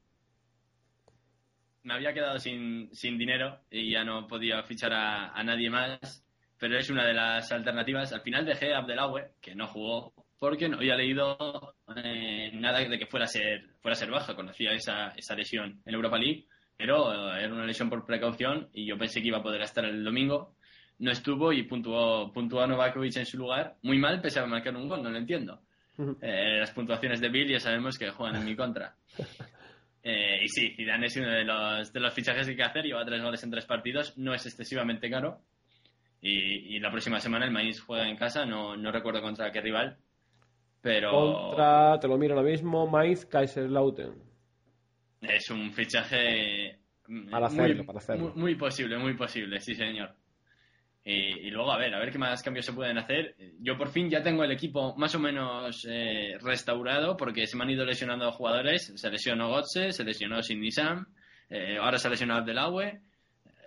Me había quedado sin, sin dinero y ya no podía fichar a, a nadie más, pero es una de las alternativas. Al final dejé a Abdelaue, que no jugó, porque no había leído eh, nada de que fuera a ser, fuera a ser baja. Conocía esa, esa lesión en Europa League, pero eh, era una lesión por precaución y yo pensé que iba a poder estar el domingo. No estuvo y puntuó, puntuó a Novakovic en su lugar. Muy mal, pese a marcar un gol, no lo entiendo. Eh, las puntuaciones de Bill ya sabemos que juegan en mi contra. Eh, y sí, Zidane es uno de los, de los fichajes que hay que hacer. Lleva tres goles en tres partidos. No es excesivamente caro. Y, y la próxima semana el Mainz juega en casa. No, no recuerdo contra qué rival. Pero Contra, te lo miro ahora mismo, Mainz Kaiserslautern. es un fichaje mm, Para hacerlo, para hacerlo. Muy, muy posible, muy posible, sí señor. Y, y luego, a ver, a ver qué más cambios se pueden hacer. Yo por fin ya tengo el equipo más o menos eh, restaurado porque se me han ido lesionando jugadores. Se lesionó Gotze, se lesionó Sidney Sam, eh, ahora se ha lesionado Abdelaue.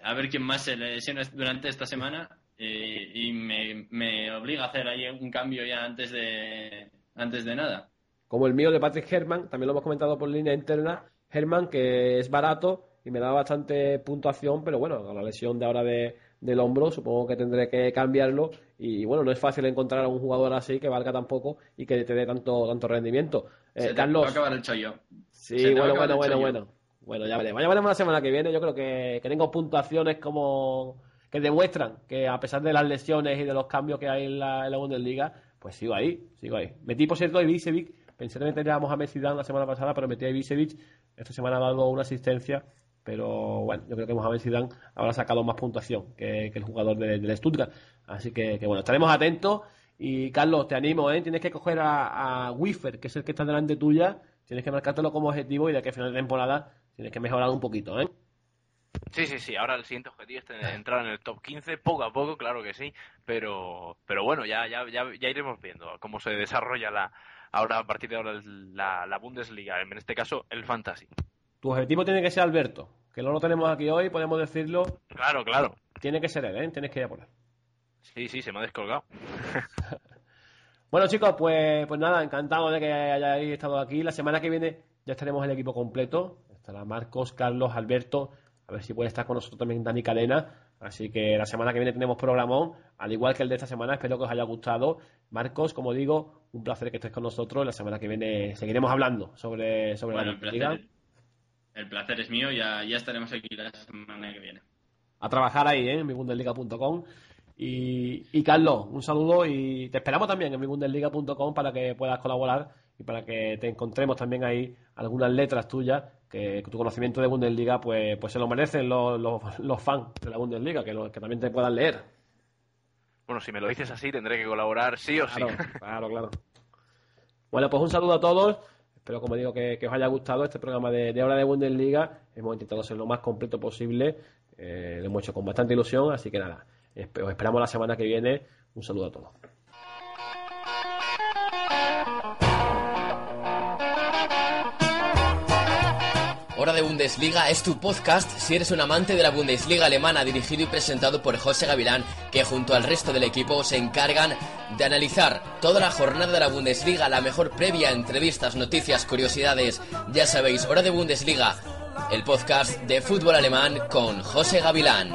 A ver quién más se lesiona durante esta semana. eh, y me, me obliga a hacer ahí un cambio ya antes de, antes de nada. Como el mío de Patrick Herman, también lo hemos comentado por línea interna. Herman, que es barato y me da bastante puntuación, pero bueno, con la lesión de ahora de, del hombro, supongo que tendré que cambiarlo. Y bueno, no es fácil encontrar a un jugador así que valga tan poco y que te dé tanto, tanto rendimiento. Eh, Se te Carlos. va a acabar el chollo. Sí, Se bueno, bueno, bueno, bueno. Bueno, ya veremos. Ya veremos la semana que viene. Yo creo que, que tengo puntuaciones como que demuestran que a pesar de las lesiones y de los cambios que hay en la, en la Bundesliga, pues sigo ahí, sigo ahí. Metí, por cierto, a Ibisevic. Pensé que metería a Mohamed Zidane la semana pasada, pero metí a Ibisevic. Esta semana ha dado una asistencia. Pero bueno, yo creo que Mohamed Zidane habrá sacado más puntuación que, el jugador de- del Stuttgart. Así que, bueno, estaremos atentos. Y Carlos, te animo, ¿eh? Tienes que coger a, a Wiffer, que es el que está delante tuya. Tienes que marcártelo como objetivo y de que a final de temporada tienes que mejorar un poquito, ¿eh? Sí, sí, sí. Ahora el siguiente objetivo es tener- entrar en el top 15, poco a poco, claro que sí. Pero, pero bueno, ya, ya, ya, ya iremos viendo cómo se desarrolla la, ahora a partir de ahora la, la Bundesliga, en este caso el Fantasy. Tu objetivo tiene que ser Alberto, que no lo tenemos aquí hoy, podemos decirlo. Claro, claro. Tiene que ser él, ¿eh? Tienes que ir a por él. Sí, sí, se me ha descolgado. Bueno, chicos, pues, pues nada, encantado de que hayáis estado aquí. La semana que viene ya estaremos el equipo completo. Estará Marcos, Carlos, Alberto. A ver si puede estar con nosotros también Dani Cadena. Así que la semana que viene tenemos programón, al igual que el de esta semana. Espero que os haya gustado. Marcos, como digo, un placer que estés con nosotros. La semana que viene seguiremos hablando sobre, sobre Bueno, la el placer, el placer es mío, ya, ya estaremos aquí la semana que viene. a trabajar ahí, ¿eh? en mibundesliga.com. Y, y Carlos, un saludo y te esperamos también en mibundesliga.com para que puedas colaborar y para que te encontremos también ahí algunas letras tuyas que tu conocimiento de Bundesliga pues, pues se lo merecen los, los, los fans de la Bundesliga, que, lo- que también te puedan leer. Bueno, si me lo dices así, tendré que colaborar sí o sí. Claro, claro. Bueno, pues un saludo a todos. Espero, como digo, que, que os haya gustado este programa de, de Hora de Bundesliga. Hemos intentado ser lo más completo posible. Eh, lo hemos hecho con bastante ilusión, así que nada. Os esperamos la semana que viene. Un saludo a todos. Hora de Bundesliga es tu podcast si eres un amante de la Bundesliga alemana dirigido y presentado por José Gavilán que junto al resto del equipo se encargan de analizar toda la jornada de la Bundesliga, la mejor previa, entrevistas, noticias, curiosidades. Ya sabéis, Hora de Bundesliga, el podcast de fútbol alemán con José Gavilán.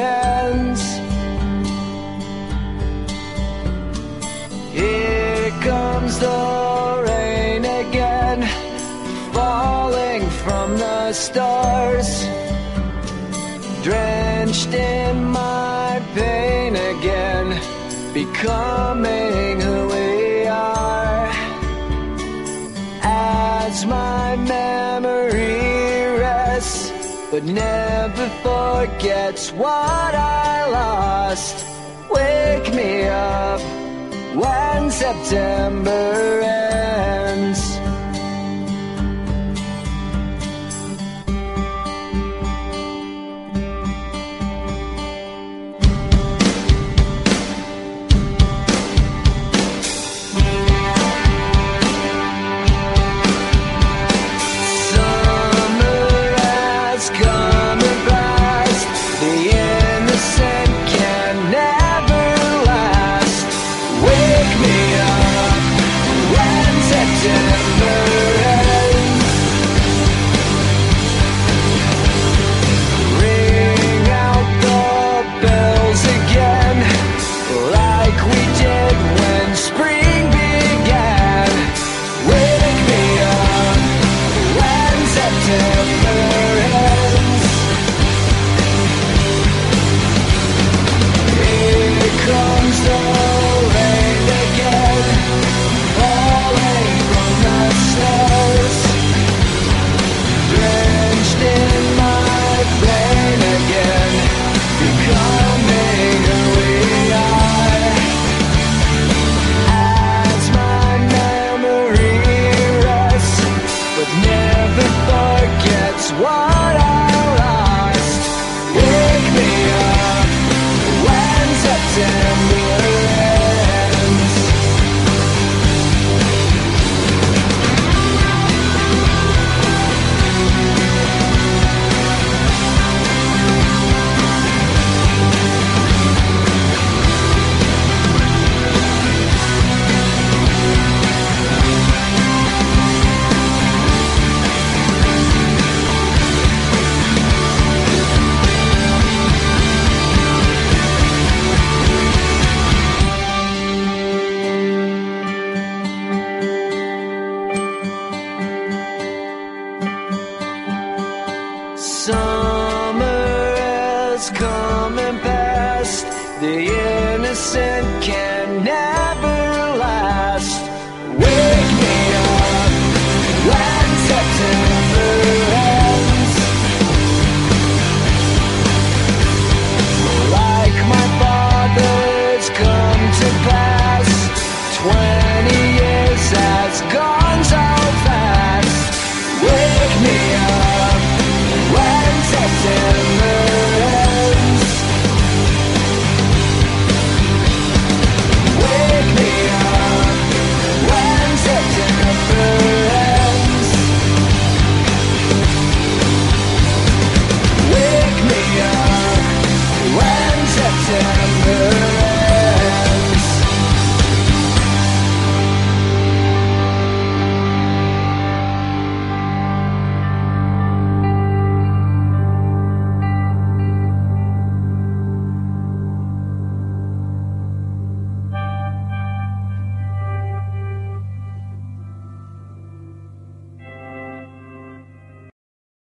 The rain again, falling from the stars, drenched in my pain again, becoming who we are. As my memory rests, but never forgets what I lost. Wake me up when September ends.